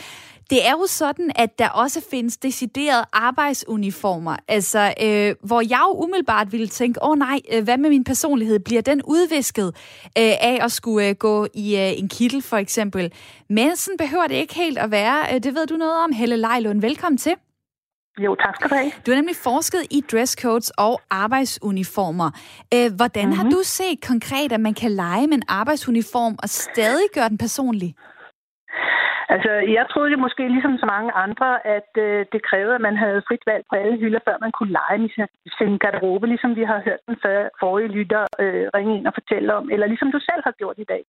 Det er jo sådan, at der også findes deciderede arbejdsuniformer, altså øh, hvor jeg jo umiddelbart ville tænke, åh oh, nej, øh, hvad med min personlighed? Bliver den udvisket øh, af at skulle øh, gå i øh, en kittel for eksempel? Men sådan behøver det ikke helt at være. Øh, det ved du noget om, Helle Lejlund. Velkommen til. Jo, tak skal du have. Du har nemlig forsket i dresscodes og arbejdsuniformer. Øh, hvordan mm-hmm. har mhm. du set konkret, at man kan lege med en arbejdsuniform og stadig gøre den personlig? Altså, jeg troede jo måske ligesom så mange andre, at øh, det krævede, at man havde frit valg på alle hylder, før man kunne lege med sin garderobe, ligesom vi har hørt den før, forrige lytter øh, ringe ind og fortælle om, eller ligesom du selv har gjort i dag.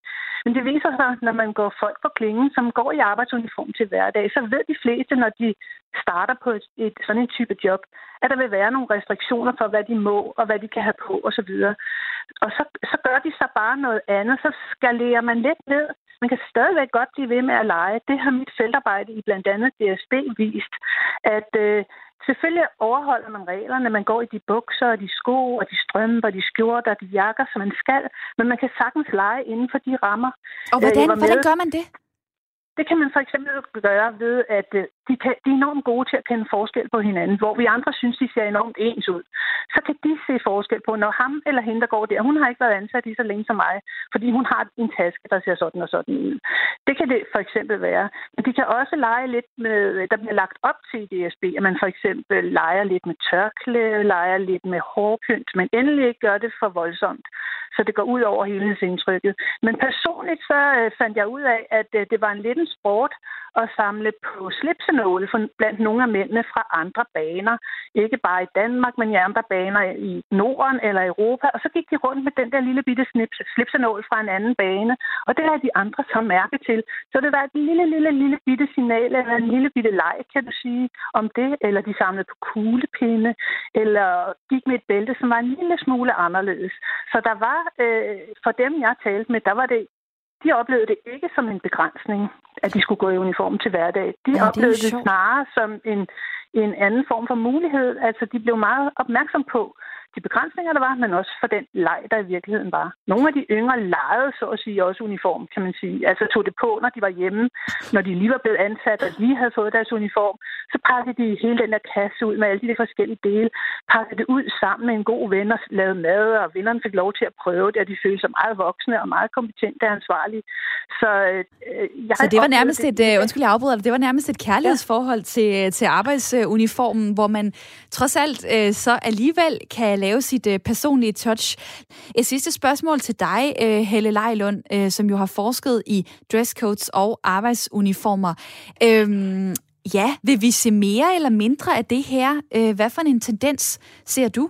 Men det viser sig, når man går folk på klingen, som går i arbejdsuniform til hverdag, så ved de fleste, når de starter på et, et sådan en type job, at der vil være nogle restriktioner for, hvad de må og hvad de kan have på osv. Og så, så gør de så bare noget andet. Så skalerer man lidt ned. Man kan stadigvæk godt blive ved med at lege. Det har mit feltarbejde i blandt andet DSB vist, at øh, Selvfølgelig overholder man reglerne. Man går i de bukser og de sko og de strømper og de skjorter og de jakker, som man skal. Men man kan sagtens lege inden for de rammer. Og hvordan, hvordan gør man det? Det kan man for eksempel gøre ved, at øh, de, kan, de er enormt gode til at kende forskel på hinanden, hvor vi andre synes, de ser enormt ens ud. Så kan de se forskel på, når ham eller hende, der går der, hun har ikke været ansat i så længe som mig, fordi hun har en taske, der ser sådan og sådan ud. Det kan det for eksempel være. Men de kan også lege lidt med, der bliver lagt op til i DSB, at man for eksempel leger lidt med tørklæde, leger lidt med hårpynt, men endelig ikke gør det for voldsomt så det går ud over helhedsindtrykket. Men personligt så øh, fandt jeg ud af, at øh, det var en lidt en sport at samle på slipsenåle blandt nogle af mændene fra andre baner. Ikke bare i Danmark, men i andre baner i Norden eller Europa. Og så gik de rundt med den der lille bitte slipsenål fra en anden bane. Og det havde de andre så mærke til. Så det var et lille, lille, lille bitte signal eller en lille bitte leg, kan du sige, om det. Eller de samlede på kuglepinde. Eller gik med et bælte, som var en lille smule anderledes. Så der var, øh, for dem jeg talte med, der var det de oplevede det ikke som en begrænsning, at de skulle gå i uniform til hverdag. De ja, oplevede det, det snarere som en, en anden form for mulighed. Altså, de blev meget opmærksom på, de begrænsninger, der var, men også for den leg, der i virkeligheden var. Nogle af de yngre legede, så at sige, også uniform, kan man sige. Altså tog det på, når de var hjemme, når de lige var blevet ansat, og lige havde fået deres uniform, så pakkede de hele den der kasse ud med alle de der forskellige dele, pakkede det ud sammen med en god ven og lavede mad, og vennerne fik lov til at prøve det, og de følte sig meget voksne og meget kompetente og ansvarlige. Så, øh, jeg så det var nærmest det, et, øh, undskyld jeg afbryder det var nærmest et kærlighedsforhold ja. til, til arbejdsuniformen, hvor man trods alt øh, så alligevel kan lave sit øh, personlige touch. Et sidste spørgsmål til dig, øh, Helle Lejlund, øh, som jo har forsket i dresscodes og arbejdsuniformer. Øhm, ja, vil vi se mere eller mindre af det her? Øh, hvad for en tendens ser du?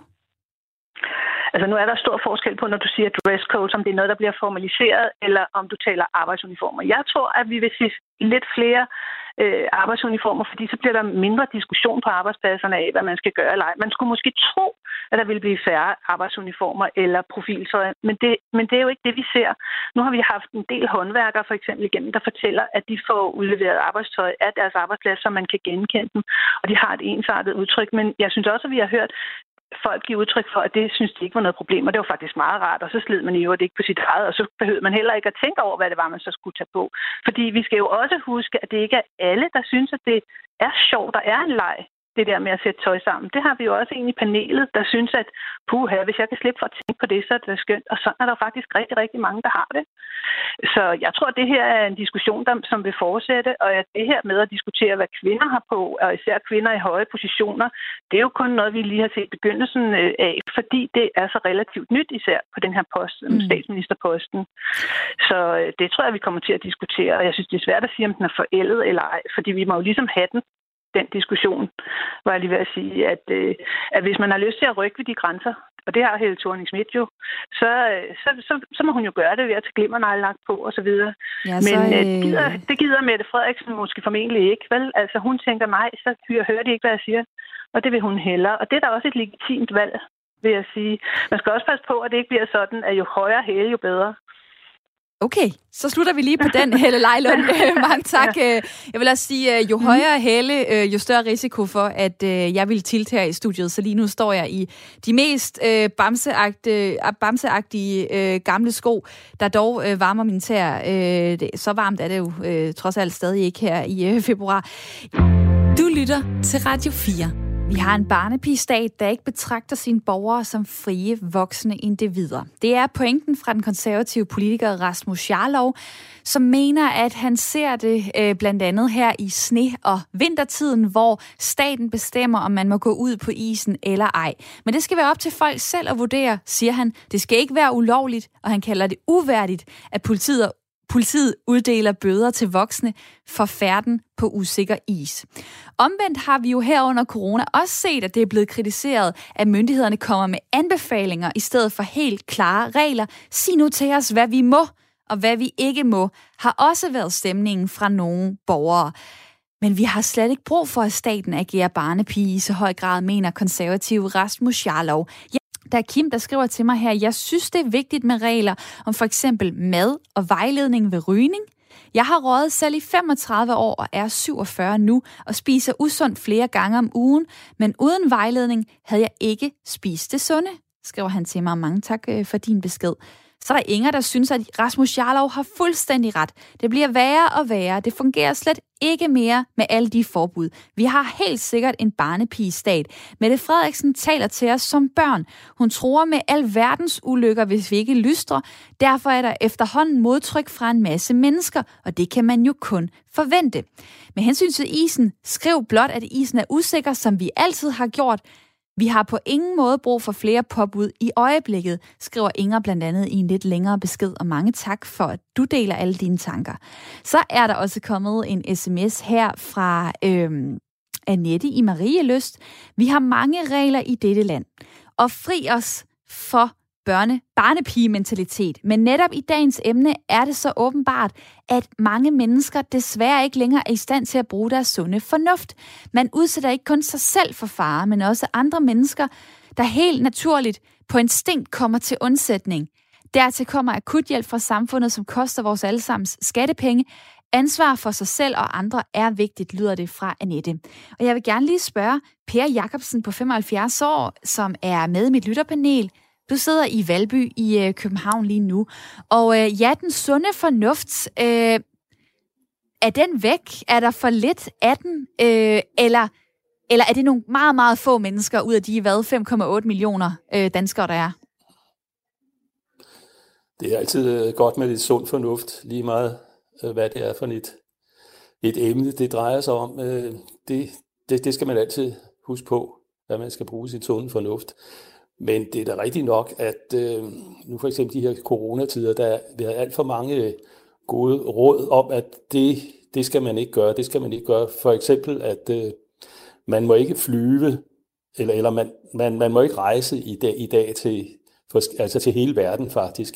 Altså nu er der stor forskel på, når du siger dresscode, om det er noget, der bliver formaliseret, eller om du taler arbejdsuniformer. Jeg tror, at vi vil se lidt flere øh, arbejdsuniformer, fordi så bliver der mindre diskussion på arbejdspladserne af, hvad man skal gøre eller ej. Man skulle måske tro, at der ville blive færre arbejdsuniformer eller profiltøj, men det, men det er jo ikke det, vi ser. Nu har vi haft en del håndværkere for eksempel igennem, der fortæller, at de får udleveret arbejdstøj af deres arbejdsplads, så man kan genkende dem, og de har et ensartet udtryk. Men jeg synes også, at vi har hørt folk give udtryk for, at det synes de ikke var noget problem, og det var faktisk meget rart, og så slid man i øvrigt ikke på sit eget, og så behøvede man heller ikke at tænke over, hvad det var, man så skulle tage på. Fordi vi skal jo også huske, at det ikke er alle, der synes, at det er sjovt, der er en leg det der med at sætte tøj sammen. Det har vi jo også en i panelet, der synes, at puha, hvis jeg kan slippe for at tænke på det, så er det skønt. Og sådan er der faktisk rigtig, rigtig mange, der har det. Så jeg tror, at det her er en diskussion, der, som vil fortsætte, og at det her med at diskutere, hvad kvinder har på, og især kvinder i høje positioner, det er jo kun noget, vi lige har set begyndelsen øh, af, fordi det er så relativt nyt, især på den her post, mm. statsministerposten. Så øh, det tror jeg, vi kommer til at diskutere, og jeg synes, det er svært at sige, om den er forældet eller ej, fordi vi må jo ligesom have den den diskussion, var jeg lige ved at sige, at, øh, at hvis man har lyst til at rykke ved de grænser, og det har Helle thorning Schmidt jo, så, så, så, så må hun jo gøre det ved at tage glimmernegle lagt på og så videre. Ja, så, Men øh, det, gider, det gider Mette Frederiksen måske formentlig ikke, vel? Altså hun tænker mig, så hører de ikke, hvad jeg siger, og det vil hun heller. Og det er da også et legitimt valg, vil jeg sige. Man skal også passe på, at det ikke bliver sådan, at jo højere hæle, jo bedre. Okay, så slutter vi lige på den, Helle Lejlund. Mange tak. Ja. Jeg vil også sige, jo mhm. højere Helle, jo større risiko for, at jeg vil tilte i studiet. Så lige nu står jeg i de mest bamseagtige, bamseagtige gamle sko, der dog varmer min tær. Så varmt er det jo trods alt stadig ikke her i februar. Du lytter til Radio 4. Vi har en barnepigestat, der ikke betragter sine borgere som frie, voksne individer. Det er pointen fra den konservative politiker Rasmus Jarlov, som mener, at han ser det øh, blandt andet her i sne- og vintertiden, hvor staten bestemmer, om man må gå ud på isen eller ej. Men det skal være op til folk selv at vurdere, siger han. Det skal ikke være ulovligt, og han kalder det uværdigt, at politiet Politiet uddeler bøder til voksne for færden på usikker is. Omvendt har vi jo her under corona også set, at det er blevet kritiseret, at myndighederne kommer med anbefalinger i stedet for helt klare regler. Sig nu til os, hvad vi må og hvad vi ikke må, har også været stemningen fra nogle borgere. Men vi har slet ikke brug for, at staten agerer barnepige i så høj grad, mener konservativ Rasmus Jarlov. Der er Kim, der skriver til mig her, jeg synes, det er vigtigt med regler om for eksempel mad og vejledning ved rygning. Jeg har røget selv i 35 år og er 47 nu og spiser usundt flere gange om ugen, men uden vejledning havde jeg ikke spist det sunde, skriver han til mig. Mange tak øh, for din besked. Så er der Inger, der synes, at Rasmus Jarlov har fuldstændig ret. Det bliver værre og værre. Det fungerer slet ikke mere med alle de forbud. Vi har helt sikkert en barnepigestat. Mette Frederiksen taler til os som børn. Hun tror med al verdens ulykker, hvis vi ikke lystrer. Derfor er der efterhånden modtryk fra en masse mennesker, og det kan man jo kun forvente. Med hensyn til isen, skriv blot, at isen er usikker, som vi altid har gjort. Vi har på ingen måde brug for flere påbud i øjeblikket, skriver Inger blandt andet i en lidt længere besked, og mange tak for, at du deler alle dine tanker. Så er der også kommet en sms her fra øhm, Annette i Marie Lyst. Vi har mange regler i dette land, og fri os for børne, barnepige-mentalitet. Men netop i dagens emne er det så åbenbart, at mange mennesker desværre ikke længere er i stand til at bruge deres sunde fornuft. Man udsætter ikke kun sig selv for fare, men også andre mennesker, der helt naturligt på instinkt kommer til undsætning. Dertil kommer akut hjælp fra samfundet, som koster vores allesammens skattepenge. Ansvar for sig selv og andre er vigtigt, lyder det fra Annette. Og jeg vil gerne lige spørge Per Jacobsen på 75 år, som er med i mit lytterpanel. Du sidder i Valby i øh, København lige nu. Og øh, ja, den sunde fornuft, øh, er den væk? Er der for lidt af den? Øh, eller, eller er det nogle meget, meget få mennesker ud af de, hvad, 5,8 millioner øh, danskere, der er? Det er altid øh, godt med lidt sund fornuft, lige meget øh, hvad det er for et, et emne, det drejer sig om. Øh, det, det, det skal man altid huske på, hvad man skal bruge sit sunde fornuft. Men det er da rigtigt nok, at øh, nu for eksempel de her coronatider, der er alt for mange øh, gode råd om, at det, det skal man ikke gøre, det skal man ikke gøre. For eksempel, at øh, man må ikke flyve, eller, eller man, man, man må ikke rejse i dag, i dag til, for, altså til hele verden faktisk.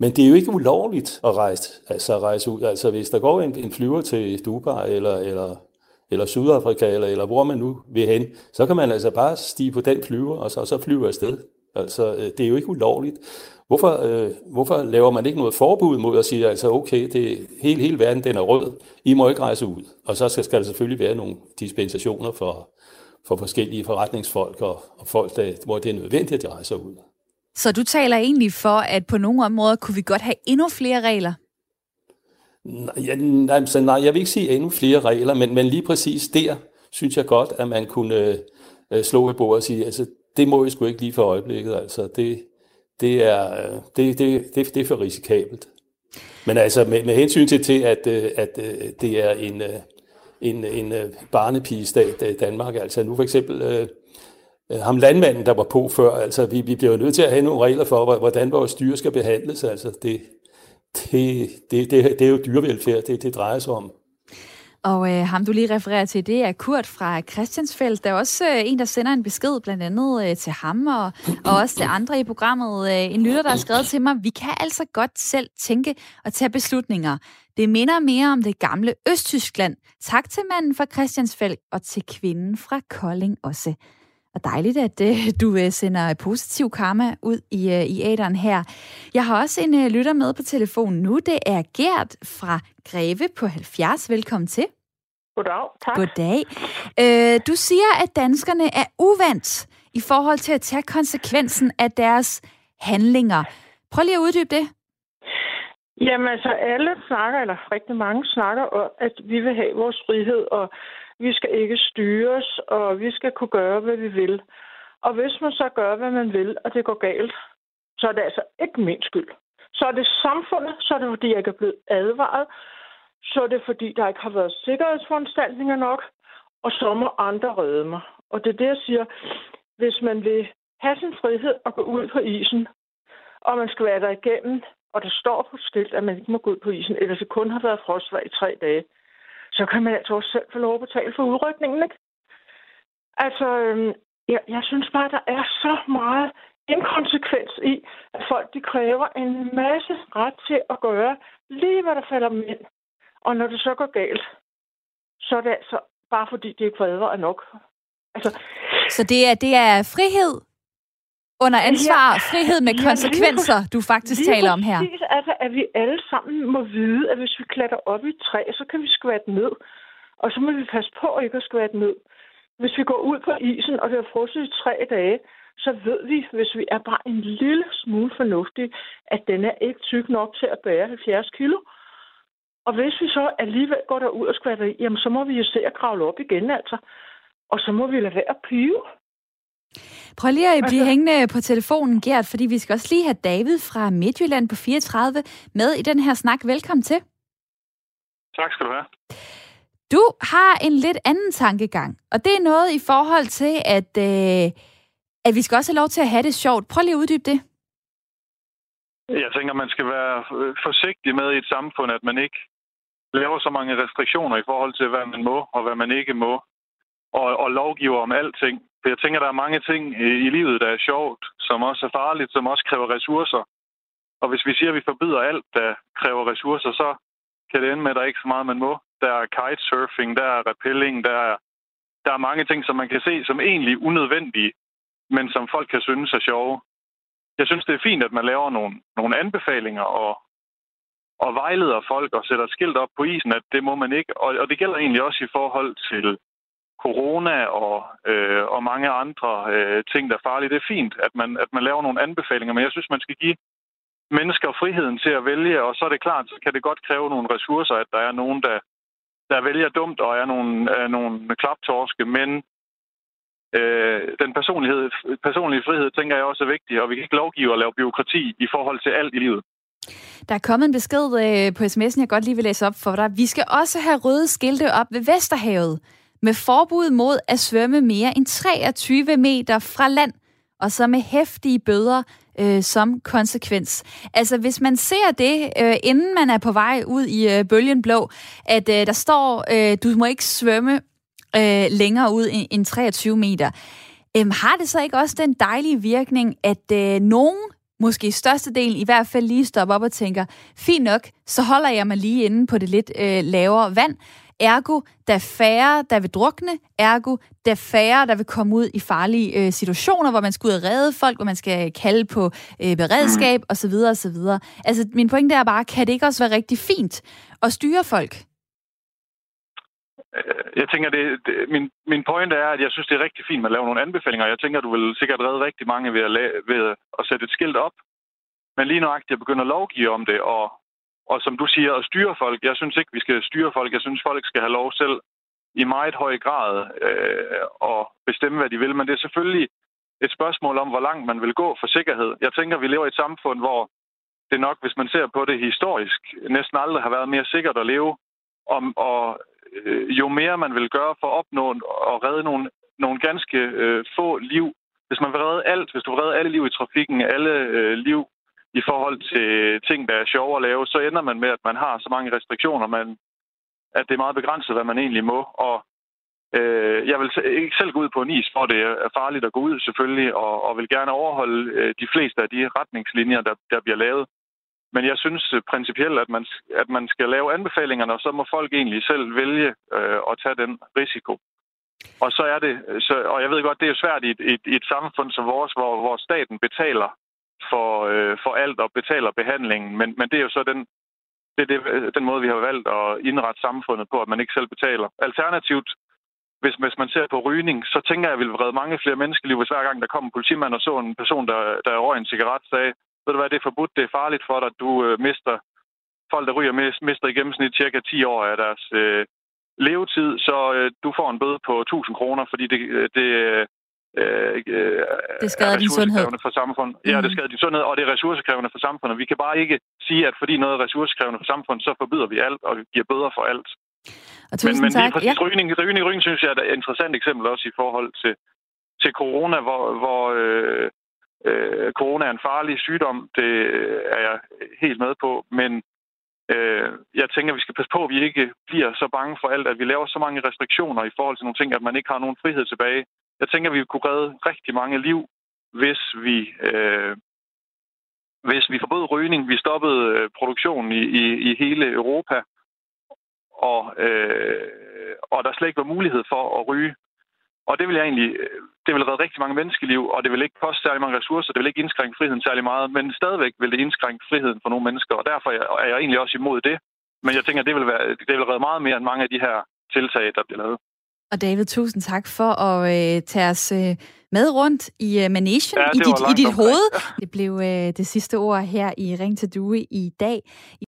Men det er jo ikke ulovligt at rejse, altså rejse ud. Altså hvis der går en, en flyver til Dubai eller, eller eller Sydafrika, eller, eller hvor man nu vil hen, så kan man altså bare stige på den flyver, og så, så flyve afsted. Altså, øh, det er jo ikke ulovligt. Hvorfor, øh, hvorfor laver man ikke noget forbud mod at sige, altså okay, det, hele, hele verden den er rød, I må ikke rejse ud. Og så skal, skal der selvfølgelig være nogle dispensationer for, for forskellige forretningsfolk og, og folk, der, hvor det er nødvendigt, at de rejser ud. Så du taler egentlig for, at på nogle områder kunne vi godt have endnu flere regler? Nej, altså, nej, jeg vil ikke sige endnu flere regler, men, men lige præcis der synes jeg godt, at man kunne øh, øh slå i bordet og sige, altså det må jeg sgu ikke lige for øjeblikket, altså det, det, er, øh, det, det, det, det er for risikabelt. Men altså med, med hensyn til, til at, øh, at øh, det er en, øh, en, en øh, barnepigestat Danmark, altså nu for eksempel øh, ham landmanden, der var på før, altså vi, vi bliver jo nødt til at have nogle regler for, hvordan vores dyr skal behandles, altså det, det, det, det, det er jo dyrevelfærd, det, det drejer sig om. Og øh, ham, du lige refererer til, det er Kurt fra Christiansfeldt. Der er også øh, en, der sender en besked, blandt andet øh, til ham og, og også til andre i programmet. Øh, en lytter, der har skrevet til mig, vi kan altså godt selv tænke og tage beslutninger. Det minder mere om det gamle Østtyskland. Tak til manden fra Christiansfeldt og til kvinden fra Kolding også. Og dejligt, at uh, du uh, sender positiv karma ud i, uh, i æderen her. Jeg har også en uh, lytter med på telefonen nu. Det er Gert fra Greve på 70. Velkommen til. Goddag, tak. Goddag. Uh, du siger, at danskerne er uvandt i forhold til at tage konsekvensen af deres handlinger. Prøv lige at uddybe det. Jamen altså, alle snakker, eller rigtig mange snakker om, at vi vil have vores frihed, og vi skal ikke styres, og vi skal kunne gøre, hvad vi vil. Og hvis man så gør, hvad man vil, og det går galt, så er det altså ikke min skyld. Så er det samfundet, så er det fordi, jeg ikke er blevet advaret, så er det fordi, der ikke har været sikkerhedsforanstaltninger nok, og så må andre redde mig. Og det er det, jeg siger, hvis man vil have sin frihed og gå ud på isen, og man skal være der igennem og der står på skilt, at man ikke må gå ud på isen, eller det kun har været frostvær i tre dage, så kan man altså også selv få lov at betale for udrykningen, ikke? Altså, øhm, jeg, jeg synes bare, der er så meget inkonsekvens i, at folk de kræver en masse ret til at gøre lige, hvad der falder dem ind. Og når det så går galt, så er det altså bare fordi, det ikke er nok. Altså, så det er, det er frihed under ansvar, ja, frihed med konsekvenser, ja, du faktisk taler om her. Lige altså, at vi alle sammen må vide, at hvis vi klatrer op i et træ, så kan vi skvatte ned. Og så må vi passe på ikke at skvatte ned. Hvis vi går ud på isen, og det har frosset i tre dage, så ved vi, hvis vi er bare en lille smule fornuftige, at den er ikke tyk nok til at bære 70 kilo. Og hvis vi så alligevel går derud og skvatter i, jamen så må vi jo se at kravle op igen, altså. Og så må vi lade være at pive. Prøv lige at blive altså... hængende på telefonen, Gert, fordi vi skal også lige have David fra Midtjylland på 34 med i den her snak. Velkommen til. Tak skal du have. Du har en lidt anden tankegang, og det er noget i forhold til, at, øh, at vi skal også have lov til at have det sjovt. Prøv lige at uddybe det. Jeg tænker, man skal være forsigtig med i et samfund, at man ikke laver så mange restriktioner i forhold til, hvad man må og hvad man ikke må, og, og lovgiver om alting. For jeg tænker, der er mange ting øh, i livet, der er sjovt, som også er farligt, som også kræver ressourcer. Og hvis vi siger, at vi forbyder alt, der kræver ressourcer, så kan det ende med, at der er ikke så meget, man må. Der er kitesurfing, der er rappelling, der er, der er mange ting, som man kan se som egentlig unødvendige, men som folk kan synes er sjove. Jeg synes, det er fint, at man laver nogle, nogle anbefalinger og, og vejleder folk og sætter skilt op på isen, at det må man ikke. Og, og det gælder egentlig også i forhold til corona og, øh, og mange andre øh, ting, der er farlige. Det er fint, at man, at man laver nogle anbefalinger, men jeg synes, man skal give mennesker friheden til at vælge, og så er det klart, så kan det godt kræve nogle ressourcer, at der er nogen, der, der vælger dumt og er nogle, er nogle klaptorske, men øh, den personlighed, personlige frihed, tænker jeg også er vigtig, og vi kan ikke lovgive og lave byråkrati i forhold til alt i livet. Der er kommet en besked øh, på sms'en, jeg godt lige vil læse op for dig. Vi skal også have røde skilte op ved Vesterhavet med forbud mod at svømme mere end 23 meter fra land, og så med hæftige bøder øh, som konsekvens. Altså hvis man ser det, øh, inden man er på vej ud i øh, bølgen blå, at øh, der står, øh, du må ikke svømme øh, længere ud end, end 23 meter, øh, har det så ikke også den dejlige virkning, at øh, nogen måske størstedelen i hvert fald lige stopper op og tænker, fint nok, så holder jeg mig lige inde på det lidt øh, lavere vand, Ergo, der færre, der vil drukne. Ergo, der færre, der vil komme ud i farlige øh, situationer, hvor man skal ud og redde folk, hvor man skal kalde på øh, beredskab mm. osv. osv. Altså, min pointe er bare, kan det ikke også være rigtig fint at styre folk? Øh, jeg tænker, det, det, min, min pointe er, at jeg synes, det er rigtig fint, at man laver nogle anbefalinger. Jeg tænker, du vil sikkert redde rigtig mange ved at, la- ved at sætte et skilt op. Men lige nøjagtigt at begynde at lovgive om det, og og som du siger, at styre folk. Jeg synes ikke, vi skal styre folk. Jeg synes, folk skal have lov selv i meget høj grad øh, at bestemme, hvad de vil. Men det er selvfølgelig et spørgsmål om, hvor langt man vil gå for sikkerhed. Jeg tænker, vi lever i et samfund, hvor det nok, hvis man ser på det historisk, næsten aldrig har været mere sikkert at leve. Om, og øh, jo mere man vil gøre for at opnå og redde nogle, nogle ganske øh, få liv, hvis man vil redde alt, hvis du vil redde alle liv i trafikken, alle øh, liv i forhold til ting, der er sjove at lave, så ender man med, at man har så mange restriktioner, man, at det er meget begrænset, hvad man egentlig må. Og øh, jeg vil ikke selv gå ud på en is, for det er farligt at gå ud selvfølgelig, og, og vil gerne overholde øh, de fleste af de retningslinjer, der, der bliver lavet. Men jeg synes øh, principielt, at man, at man skal lave anbefalingerne, og så må folk egentlig selv vælge øh, at tage den risiko. Og så er det, så, og jeg ved godt, det er svært i et, et, et samfund som vores, hvor, hvor staten betaler for, øh, for alt og betaler behandlingen. Men, men det er jo så den, det er det, den måde, vi har valgt at indrette samfundet på, at man ikke selv betaler. Alternativt, hvis, hvis man ser på rygning, så tænker jeg, at jeg ville redde mange flere menneskeliv, hvis hver gang der kom en politimand og så en person, der, der røg en cigaret, sagde, ved du hvad, det er forbudt, det er farligt for dig, du øh, mister, folk der ryger, mister i gennemsnit cirka 10 år af deres øh, levetid, så øh, du får en bøde på 1000 kroner, fordi det, øh, det, øh, øh, det skader din sundhed. for samfundet. Mm. Ja, det skader din sundhed, og det er ressourcekrævende for samfundet. Vi kan bare ikke sige, at fordi noget er ressourcekrævende for samfundet, så forbyder vi alt og giver bøder for alt. Og men, men tak. præcis ja. rygning, rygning, rygning, synes jeg er et interessant eksempel også i forhold til, til corona, hvor, hvor, øh, øh, corona er en farlig sygdom, det er jeg helt med på, men øh, jeg tænker, at vi skal passe på, at vi ikke bliver så bange for alt, at vi laver så mange restriktioner i forhold til nogle ting, at man ikke har nogen frihed tilbage. Jeg tænker, at vi kunne redde rigtig mange liv, hvis vi, øh, hvis vi forbød rygning. Vi stoppede øh, produktionen i, i, i hele Europa, og, øh, og der slet ikke var mulighed for at ryge. Og det vil jeg egentlig, øh, det vil redde rigtig mange menneskeliv, og det vil ikke koste særlig mange ressourcer, det vil ikke indskrænke friheden særlig meget, men stadigvæk vil det indskrænke friheden for nogle mennesker, og derfor er jeg egentlig også imod det. Men jeg tænker, at det vil, være, det vil redde meget mere end mange af de her tiltag, der bliver lavet. Og David, tusind tak for at øh, tage os øh, med rundt i øh, Manesien, ja, i dit, i dit hoved. Det blev øh, det sidste ord her i Ring til Due i dag.